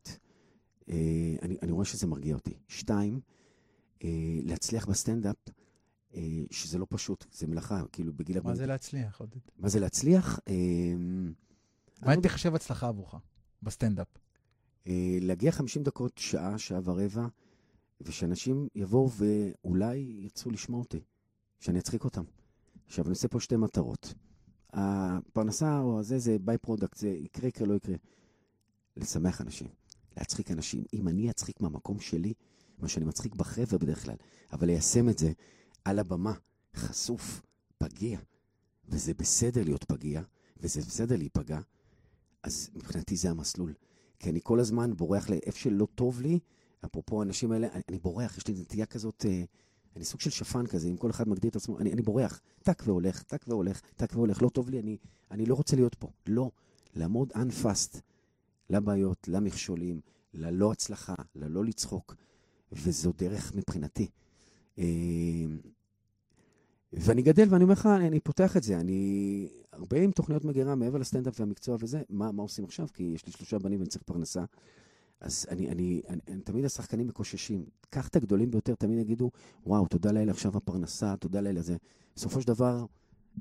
אני, אני רואה שזה מרגיע אותי. שתיים, אה, להצליח בסטנדאפ, אה, שזה לא פשוט, זה מלאכה, כאילו בגיל... מה זה להצליח, עודד? מה זה להצליח? אה, מה אה, לא תחשב הצלחה עבורך בסטנדאפ? אה, להגיע 50 דקות, שעה, שעה ורבע, ושאנשים יבואו ואולי ירצו לשמוע אותי, שאני אצחיק אותם. עכשיו, אני עושה פה שתי מטרות. הפרנסה או הזה זה by-product, זה יקרה, יקרה, לא יקרה. לשמח אנשים, להצחיק אנשים. אם אני אצחיק מהמקום שלי, מה שאני מצחיק בחבר'ה בדרך כלל, אבל ליישם את זה על הבמה, חשוף, פגיע, וזה בסדר להיות פגיע, וזה בסדר להיפגע, אז מבחינתי זה המסלול. כי אני כל הזמן בורח לאיפה שלא טוב לי, אפרופו האנשים האלה, אני, אני בורח, יש לי נטייה כזאת, אה, אני סוג של שפן כזה, אם כל אחד מגדיר את עצמו, אני, אני בורח, טק והולך, טק והולך, טק והולך, לא טוב לי, אני, אני לא רוצה להיות פה. לא, לעמוד unfast לבעיות, למכשולים, ללא הצלחה, ללא לצחוק, וזו דרך מבחינתי. אה, ואני גדל ואני אומר לך, אני, פותח את זה, אני הרבה עם תוכניות מגירה מעבר לסטנדאפ והמקצוע וזה, מה, מה עושים עכשיו? כי יש לי שלושה בנים ואני צריך פרנסה. אז אני, אני, אני, אני תמיד השחקנים מקוששים. קח את הגדולים ביותר, תמיד יגידו, וואו, תודה לאל עכשיו הפרנסה, תודה לאל הזה. בסופו של דבר,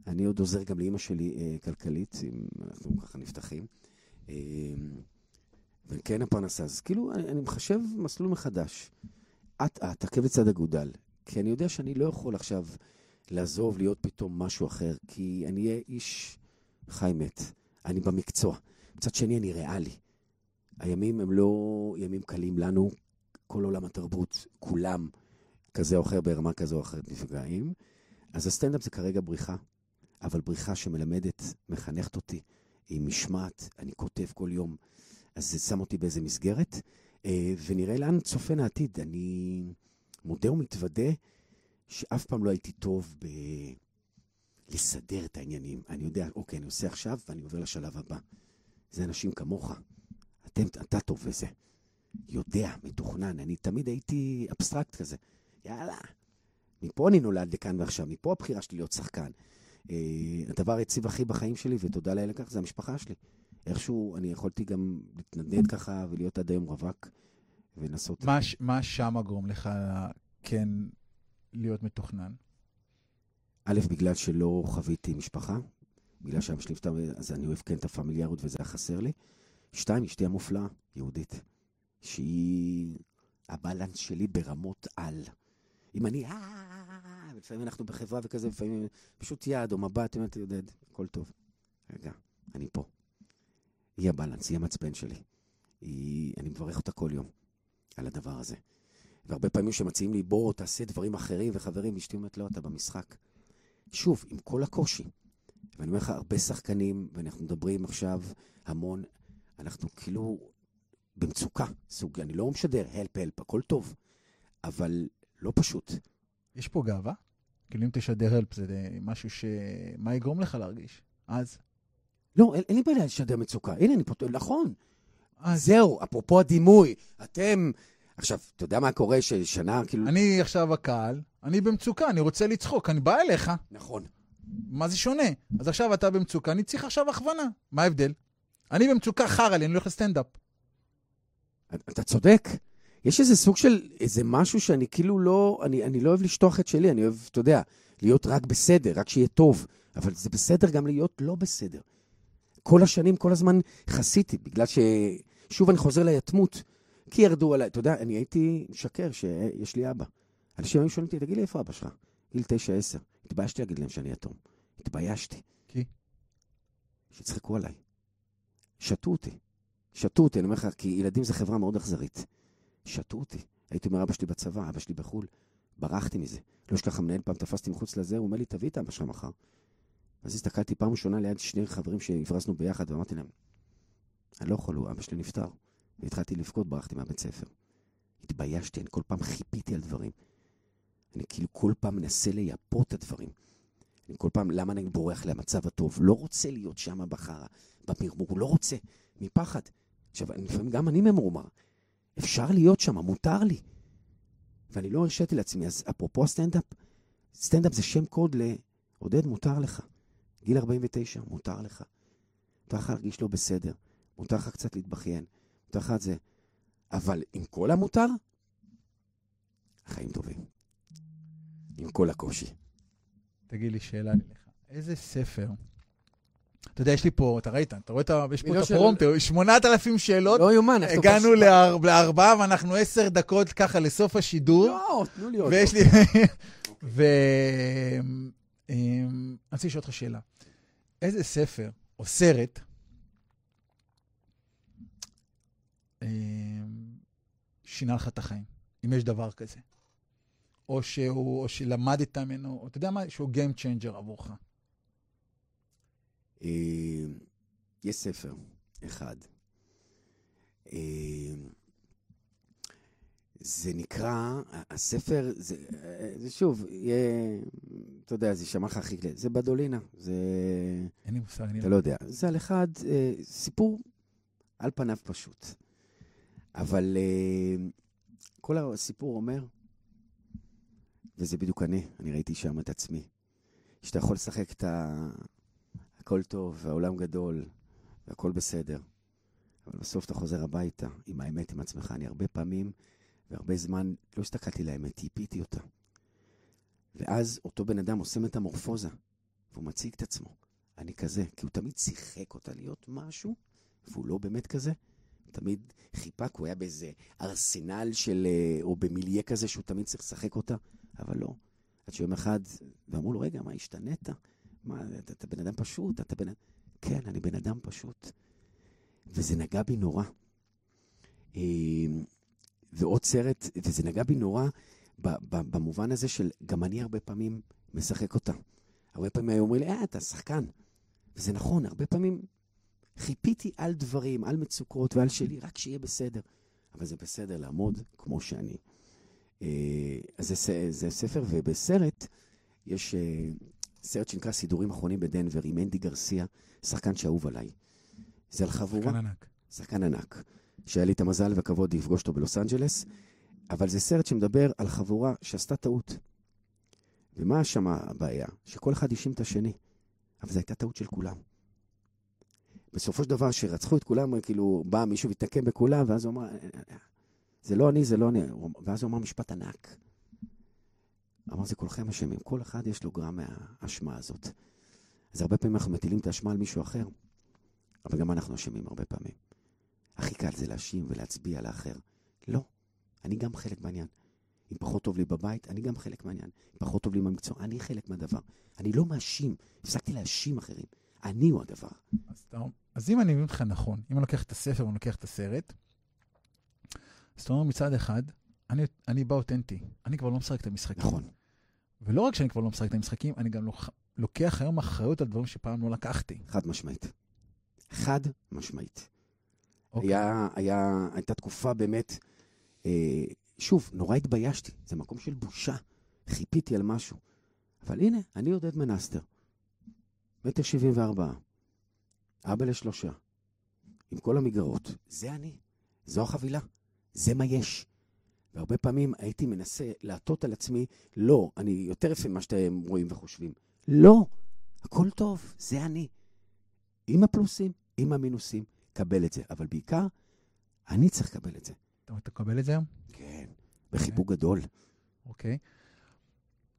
אני עוד עוזר גם לאימא שלי אה, כלכלית, אם אנחנו ככה נפתחים. אה, וכן הפרנסה. אז כאילו, אני, אני מחשב מסלול מחדש. אט-אט, תעכב לצד אגודל. כי אני יודע שאני לא יכול עכשיו לעזוב, להיות פתאום משהו אחר, כי אני אהיה איש חי מת. אני במקצוע. מצד שני, אני ריאלי. הימים הם לא ימים קלים לנו, כל עולם התרבות, כולם, כזה או אחר, ברמה כזו או אחרת נפגעים. אז הסטנדאפ זה כרגע בריחה, אבל בריחה שמלמדת, מחנכת אותי, עם משמעת, אני כותב כל יום, אז זה שם אותי באיזה מסגרת, אה, ונראה לאן צופן העתיד. אני מודה ומתוודה שאף פעם לא הייתי טוב ב... לסדר את העניינים. אני יודע, אוקיי, אני עושה עכשיו ואני עובר לשלב הבא. זה אנשים כמוך. אתם, אתה טוב בזה. יודע, מתוכנן. אני תמיד הייתי אבסטרקט כזה. יאללה, מפה אני נולד לכאן ועכשיו, מפה הבחירה שלי להיות שחקן. אה, הדבר היציב הכי בחיים שלי, ותודה לאל לכך, זה המשפחה שלי. איכשהו אני יכולתי גם להתנדנד ככה ולהיות עד היום רווק ולנסות... מה, ש- מה שם גורם לך כן להיות מתוכנן? א', בגלל שלא חוויתי משפחה, בגלל שאבא שלי אז אני אוהב כן את הפמיליארות וזה היה חסר לי. שתיים, אשתי המופלאה, יהודית, שהיא הבלנס שלי ברמות על. אם אני, אה, ולפעמים אנחנו בחברה וכזה, לפעמים פשוט יד או מבט, אומרת, יודד, הכל טוב. רגע, אני פה. היא הבלנס, היא המצפן שלי. היא, אני מברך אותה כל יום על הדבר הזה. והרבה פעמים שמציעים לי, בוא, תעשה דברים אחרים, וחברים, אשתי אומרת, לא, אתה במשחק. שוב, עם כל הקושי. ואני אומר לך, הרבה שחקנים, ואנחנו מדברים עכשיו המון, אנחנו כאילו במצוקה. סוג, אני לא משדר, help, help, הכל טוב, אבל לא פשוט. יש פה גאווה? כאילו אם תשדר הלפ זה משהו ש... מה יגרום לך להרגיש? אז? לא, אין, אין לי בעיה לשדר מצוקה. הנה, אני פותח, נכון. אז זהו, אפרופו הדימוי, אתם... עכשיו, אתה יודע מה קורה ששנה, כאילו... אני עכשיו הקהל, אני במצוקה, אני רוצה לצחוק, אני בא אליך, נכון. מה זה שונה? אז עכשיו אתה במצוקה, אני צריך עכשיו הכוונה. מה ההבדל? אני במצוקה חרא לי, אני הולך לסטנדאפ. אתה צודק. יש איזה סוג של, איזה משהו שאני כאילו לא, אני, אני לא אוהב לשטוח את שלי, אני אוהב, אתה יודע, להיות רק בסדר, רק שיהיה טוב. אבל זה בסדר גם להיות לא בסדר. כל השנים, כל הזמן חסיתי, בגלל ש... שוב אני חוזר ליתמות. כי ירדו עליי, אתה יודע, אני הייתי משקר שיש לי אבא. אנשים היו שואלים אותי, תגיד לי, איפה אבא שלך? גיל 9-10. התביישתי להגיד להם שאני יתום. התביישתי. כי? שיצחקו עליי. שתו אותי. שתו אותי, אני אומר לך, כי ילדים זה חברה מאוד אכזרית. שתו אותי. הייתי אומר, אבא שלי בצבא, אבא שלי בחו"ל. ברחתי מזה. לא אשכח, המנהל פעם תפסתי מחוץ לזה, הוא אומר לי, תביא את אבא שלך מחר. אז הסתכלתי פעם ראשונה ליד שני חברים שהברזנו ביחד, ואמרתי להם, אני לא יכול, אבא שלי נפטר. והתחלתי לבכות, ברחתי מהבית ספר. התביישתי, אני כל פעם חיפיתי על דברים. אני כאילו כל פעם מנסה לייפות את הדברים. אני כל פעם, למה אני בורח למצב הטוב? לא רוצה להיות שם בחרא, במרמור, לא רוצה, מפחד. עכשיו, לפעמים גם אני ממורמר. אפשר להיות שם, מותר לי. ואני לא הרשיתי לעצמי. אז אפרופו הסטנדאפ, סטנדאפ זה שם קוד לעודד, מותר לך. גיל 49, מותר לך. מותר לך להרגיש לא בסדר. מותר לך קצת להתבכיין. מותר לך את זה. אבל עם כל המותר, החיים טובים. עם כל הקושי. תגיד לי שאלה לך. איזה ספר? אתה יודע, יש לי פה, אתה ראית, אתה רואה. יש פה לא את הפרומטר, 8,000 שאלות. לא יאומן, אתה הגענו לארבעה ואנחנו עשר דקות ככה לסוף השידור. לא, תנו לי עוד. ויש לי... ו... אמ, אני רוצה לשאול אותך שאלה. איזה ספר או סרט אמ, שינה לך את החיים, אם יש דבר כזה? או שהוא, או שלמדת ממנו, או אתה יודע מה, שהוא Game Changer עבורך. אה, יש ספר אחד. אה, זה נקרא, הספר, זה, אה, זה שוב, יהיה, אתה יודע, זה יישמע לך הכי כלי, זה בדולינה, זה, אין לי מושג, אני אתה לא יודע. זה על אחד, אה, סיפור על פניו פשוט. אבל אה, כל הסיפור אומר, וזה בדיוק אני, אני ראיתי שם את עצמי, שאתה יכול לשחק את ה... הכל טוב, והעולם גדול, והכל בסדר. אבל בסוף אתה חוזר הביתה עם האמת, עם עצמך. אני הרבה פעמים והרבה זמן לא הסתכלתי לאמת, טיפיתי אותה. ואז אותו בן אדם עושה מטמורפוזה, והוא מציג את עצמו. אני כזה, כי הוא תמיד שיחק אותה להיות משהו, והוא לא באמת כזה. הוא תמיד חיפה, כי הוא היה באיזה ארסנל של, אה, או במיליה כזה שהוא תמיד צריך לשחק אותה, אבל לא. עד שיום אחד, ואמרו לו, רגע, מה, השתנית? מה, אתה, אתה בן אדם פשוט, אתה בן... כן, אני בן אדם פשוט. וזה נגע בי נורא. אה, ועוד סרט, וזה נגע בי נורא במובן הזה של גם אני הרבה פעמים משחק אותה. הרבה פעמים היו אומרים לי, אה, אתה שחקן. וזה נכון, הרבה פעמים חיפיתי על דברים, על מצוקות ועל שלי, רק שיהיה בסדר. אבל זה בסדר לעמוד כמו שאני. אה, אז זה, זה ספר, ובסרט יש אה, סרט שנקרא סידורים אחרונים בדנבר עם אנדי גרסיה, שחקן שאהוב עליי. זה על חבורה. שחקן ענק. שחקן ענק, שהיה לי את המזל והכבוד לפגוש אותו בלוס אנג'לס, אבל זה סרט שמדבר על חבורה שעשתה טעות. ומה שם הבעיה? שכל אחד האשים את השני, אבל זו הייתה טעות של כולם. בסופו של דבר, שרצחו את כולם, כאילו, בא מישהו והתנקם בכולם, ואז הוא אמר, זה לא אני, זה לא אני, ואז הוא אמר משפט ענק. אמר, זה כולכם אשמים, כל אחד יש לו גרם מהאשמה הזאת. אז הרבה פעמים אנחנו מטילים את האשמה על מישהו אחר, אבל גם אנחנו אשמים הרבה פעמים. הכי קל זה להאשים ולהצביע על האחר. לא, אני גם חלק מהעניין. אם פחות טוב לי בבית, אני גם חלק מהעניין. אם פחות טוב לי במקצוע, אני חלק מהדבר. אני לא מאשים, הפסקתי להאשים אחרים. אני הוא הדבר. אז, אז אם אני מבין אותך נכון, אם אני לוקח את הספר ואני לוקח את הסרט, אז אתה אומר מצד אחד, אני, אני בא אותנטי, אני כבר לא משחק את המשחקים. נכון. ולא רק שאני כבר לא משחק את המשחקים, אני גם לוקח, לוקח היום אחריות על דברים שפעם לא לקחתי. חד משמעית. חד משמעית. אוקיי. היה, היה, הייתה תקופה באמת, אה, שוב, נורא התביישתי, זה מקום של בושה. חיפיתי על משהו. אבל הנה, אני עודד מנסטר. מטר שבעים וארבעה. אבא לשלושה. עם כל המגרעות. זה אני. זו החבילה. זה מה יש. והרבה פעמים הייתי מנסה להטות על עצמי, לא, אני יותר יפה ממה שאתם רואים וחושבים. לא, הכל טוב, זה אני. עם הפלוסים, עם המינוסים, קבל את זה. אבל בעיקר, אני צריך לקבל את זה. אתה תקבל את זה היום? כן, בחיבוק גדול. אוקיי.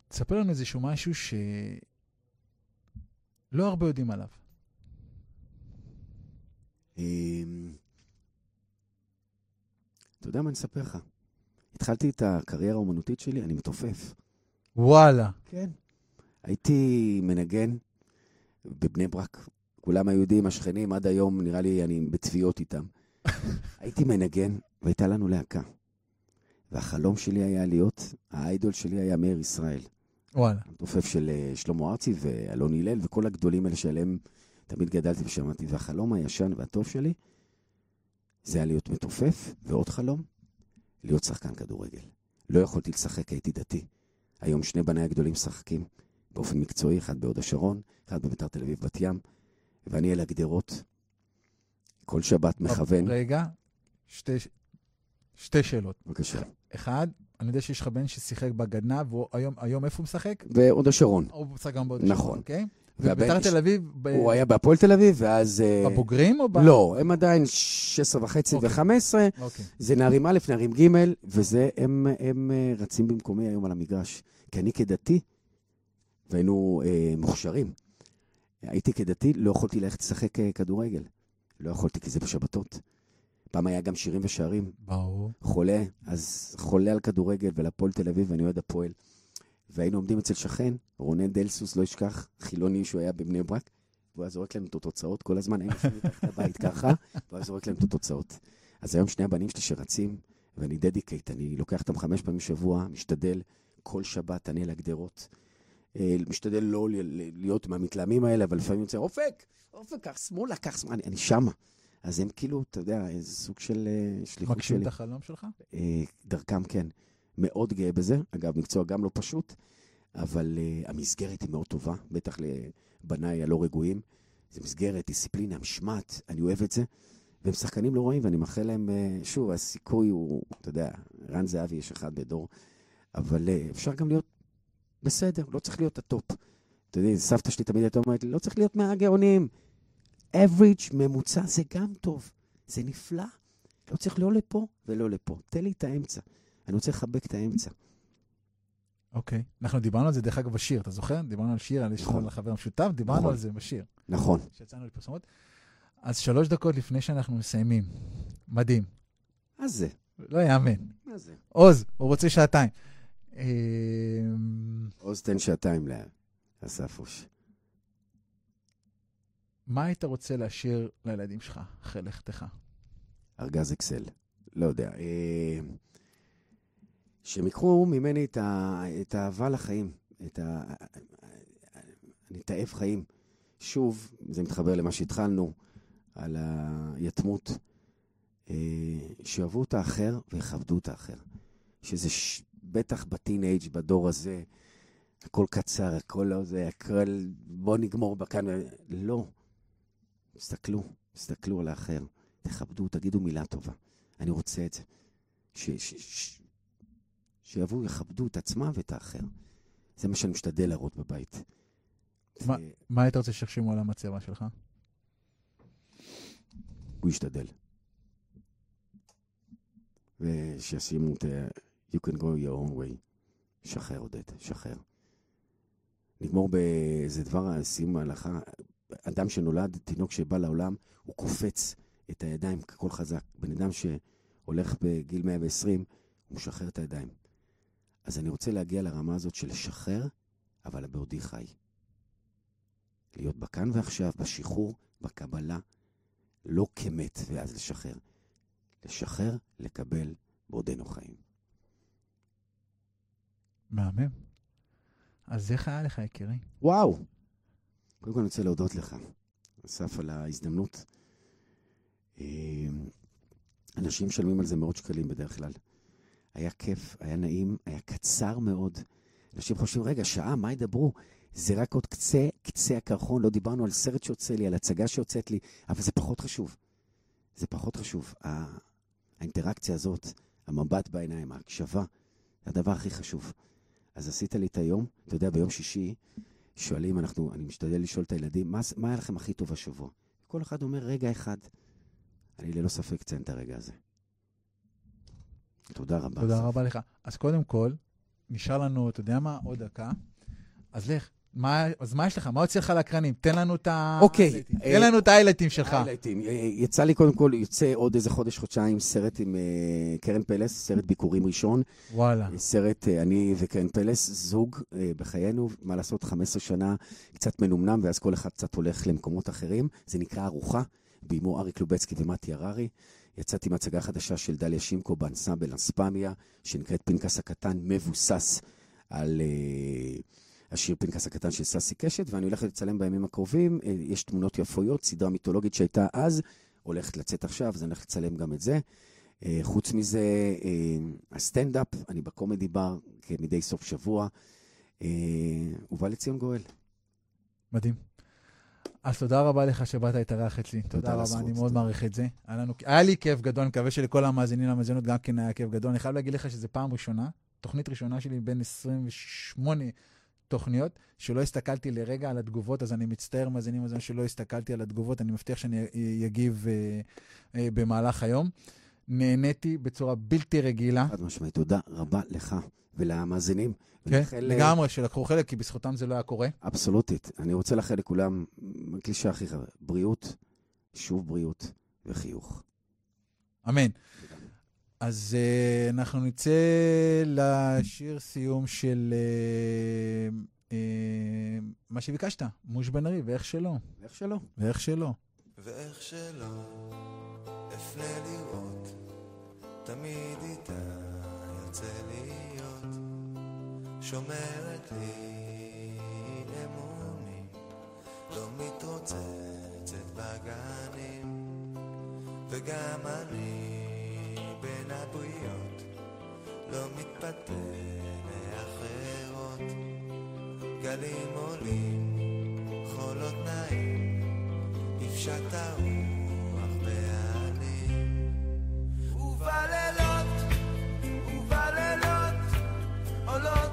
תספר לנו איזשהו משהו שלא הרבה יודעים עליו. אתה יודע מה אני אספר לך? התחלתי את הקריירה האומנותית שלי, אני מתופף. וואלה. כן. הייתי מנגן בבני ברק. כולם היו יודעים, השכנים, עד היום נראה לי אני בתביעות איתם. *laughs* הייתי מנגן, והייתה לנו להקה. והחלום שלי היה להיות, האיידול שלי היה מאיר ישראל. וואלה. המתופף של אה, שלמה ארצי ואלון הלל וכל הגדולים האלה שעליהם תמיד גדלתי ושמעתי. והחלום הישן והטוב שלי זה היה להיות מתופף, ועוד חלום, להיות שחקן כדורגל. לא יכולתי לשחק, הייתי דתי. היום שני בניי הגדולים משחקים באופן מקצועי, אחד בהוד השרון, אחד בביתר תל אביב בת ים, ואני אל הגדרות. כל שבת מכוון. רגע, שתי, שתי שאלות. בבקשה. אחד, אני יודע שיש לך בן ששיחק בגדנ"ע, והוא היום, היום איפה הוא משחק? בהוד השרון. הוא משחק גם בהוד נכון. השרון, אוקיי? והבן וביתר תל אביב, ב- הוא היה בהפועל תל אביב, ואז... אה, בבוגרים או ב... לא, הם עדיין 16 וחצי אוקיי. ו-15. אוקיי. זה נערים א', נערים ג', וזה, הם, הם אה, רצים במקומי היום על המגרש. כי אני כדתי, והיינו אה, מוכשרים, הייתי כדתי, לא יכולתי ללכת לשחק אה, כדורגל. לא יכולתי, כי זה בשבתות. פעם היה גם שירים ושערים. ברור. חולה, אז חולה על כדורגל ולהפועל תל אביב, ואני אוהד הפועל. והיינו עומדים אצל שכן, רונן דלסוס, לא אשכח, חילוני שהוא היה בבני ברק, והוא היה זורק לנו את התוצאות כל הזמן, היינו יושבים מתחת לבית ככה, והוא היה זורק לנו את התוצאות. אז היום שני הבנים שלי שרצים, ואני דדיקייט, אני לוקח אותם חמש פעמים בשבוע, משתדל, כל שבת אני על הגדרות. אה, משתדל לא להיות מהמתלהמים האלה, אבל לפעמים יוצא, אופק, אופק, קח שמאלה, קח שמאלה, אני, אני שמה. אז הם כאילו, אתה יודע, איזה סוג של אה, שליחות מגשים שלי. את החלום שלך? אה, דרכם כן. מאוד גאה בזה. אגב, מקצוע גם לא פשוט, אבל uh, המסגרת היא מאוד טובה, בטח לבניי הלא רגועים. זו מסגרת, דיסציפלינה, משמעת, אני אוהב את זה. והמון שחקנים לא רואים, ואני מאחל להם, אה, שוב, הסיכוי הוא, אתה יודע, רן זהבי יש אחד בדור, אבל אה, אפשר גם להיות בסדר, לא צריך להיות הטופ. אתה יודע, סבתא שלי תמיד הייתה אומרת לי, לא צריך להיות מהגאונים. average, ממוצע, זה גם טוב, זה נפלא. לא צריך לא לפה ולא לפה. תן לי את האמצע. אני רוצה לחבק את האמצע. אוקיי. אנחנו דיברנו על זה, דרך אגב, בשיר, אתה זוכר? דיברנו על שיר, על נכון. על החבר המשותף, דיברנו נכון. על זה בשיר, נכון. שיצאנו לפרסומות. אז שלוש דקות לפני שאנחנו מסיימים. מדהים. מה זה? לא יאמן. מה זה? עוז, הוא רוצה שעתיים. אמ, עוז תן שעתיים לאסף אוש. מה היית רוצה להשאיר לילדים שלך אחרי לכתך? ארגז אקסל. לא יודע. אה, שהם ייקחו ממני את, ה... את האהבה לחיים. את ה... אני תאב חיים. שוב, זה מתחבר למה שהתחלנו, על היתמות. אה, שאהבו את האחר ויכבדו את האחר. שזה ש... בטח בטינג' בדור הזה, הכל קצר, הכל לא זה, הכל... בוא נגמור בכאן. לא. תסתכלו, תסתכלו על האחר. תכבדו, תגידו מילה טובה. אני רוצה את זה. ש... ש... ש... שיבואו, יכבדו את עצמם ואת האחר. זה מה שאני משתדל להראות בבית. מה- היית רוצה שיחשבו על המצבה שלך? הוא ישתדל. ושישימו את you can go your own way. שחרר, עודד, שחרר. נגמור באיזה דבר, סיום ההלכה. אדם שנולד, תינוק שבא לעולם, הוא קופץ את הידיים ככל חזק. בן אדם שהולך בגיל 120, הוא משחרר את הידיים. אז אני רוצה להגיע לרמה הזאת של לשחרר, אבל בעודי חי. להיות בכאן ועכשיו, בשחרור, בקבלה, לא כמת ואז לשחרר. לשחרר, לקבל בעודנו חיים. מהמם. אז איך היה לך, יקירי? וואו. קודם כל אני רוצה להודות לך, אסף, על ההזדמנות. אה, אנשים משלמים על זה מאות שקלים בדרך כלל. היה כיף, היה נעים, היה קצר מאוד. אנשים חושבים, רגע, שעה, מה ידברו? זה רק עוד קצה, קצה הקרחון, לא דיברנו על סרט שיוצא לי, על הצגה שיוצאת לי, אבל זה פחות חשוב. זה פחות חשוב. ה- האינטראקציה הזאת, המבט בעיניים, ההקשבה, זה הדבר הכי חשוב. אז עשית לי את היום, אתה יודע, ביום שישי, שואלים, אנחנו, אני משתדל לשאול את הילדים, מה, מה היה לכם הכי טוב השבוע? כל אחד אומר, רגע אחד. אני ללא ספק אציין את הרגע הזה. תודה רבה. תודה. רבה לך. אז קודם כל, נשאר לנו, אתה יודע מה? עוד דקה. אז לך. מה, אז מה יש לך? מה יוצא לך לאקרנים? תן לנו את ה... אוקיי, תן לנו את ההיילייטים שלך. היילייטים. אה, יצא לי קודם כל, יוצא עוד איזה חודש, חודשיים, סרט עם אה, קרן פלס, סרט ביקורים ראשון. וואלה. סרט, אה, אני וקרן פלס, זוג בחיינו, מה לעשות, 15 שנה, קצת מנומנם, ואז כל אחד קצת הולך למקומות אחרים. זה נקרא ארוחה, בימו אריק לובצקי ומתי הררי. יצאתי עם הצגה חדשה של דליה שימקו באנסמבל אספמיה, שנקראת פנקס הקטן, מבוסס על אה, השיר פנקס הקטן של ססי קשת, ואני הולך לצלם בימים הקרובים. אה, יש תמונות יפויות, סדרה מיתולוגית שהייתה אז, הולכת לצאת עכשיו, אז אני הולך לצלם גם את זה. אה, חוץ מזה, אה, הסטנדאפ, אני בקומדי בר כמדי סוף שבוע. אה, ובא לציון גואל. מדהים. אז תודה רבה לך שבאת להתארח אצלי. תודה רבה, אני מאוד. מעריך את זה. היה, לי כיף גדול, אני מקווה שלכל המאזינים למאזינות גם כן היה כיף גדול. אני חייב להגיד לך שזו פעם ראשונה, תוכנית ראשונה שלי בין 28 תוכניות, שלא הסתכלתי לרגע על התגובות, אז אני מצטער, מאזינים מאזינים, שלא הסתכלתי על התגובות, אני מבטיח שאני אגיב אה, אה, במהלך היום. נהניתי בצורה בלתי רגילה. חד משמעית, תודה רבה לך ולמאזינים. כן, ולאחל, אה, לגמרי, שלקחו חלק, כי בזכותם זה לא היה קורה. אבסולוטית. אני רוצה לאחל לכולם, הקלישה הכי חשובה, בריאות, שוב בריאות וחיוך. אמן. אז uh, אנחנו נצא לשיר סיום של uh, uh, מה שביקשת, מוש בן ארי, ואיך שלא, איך שלא? ואיך שלא. ואיך שלא אפנה לראות, תמיד איתה יוצא להיות, שומרת לי אמונים, לא מתרוצצת בגנים, וגם אני בין הבריות, לא מתפתה לאחרות, גלים עולים, חולות נעים. נפשט הרוח בעלים. olóòtú.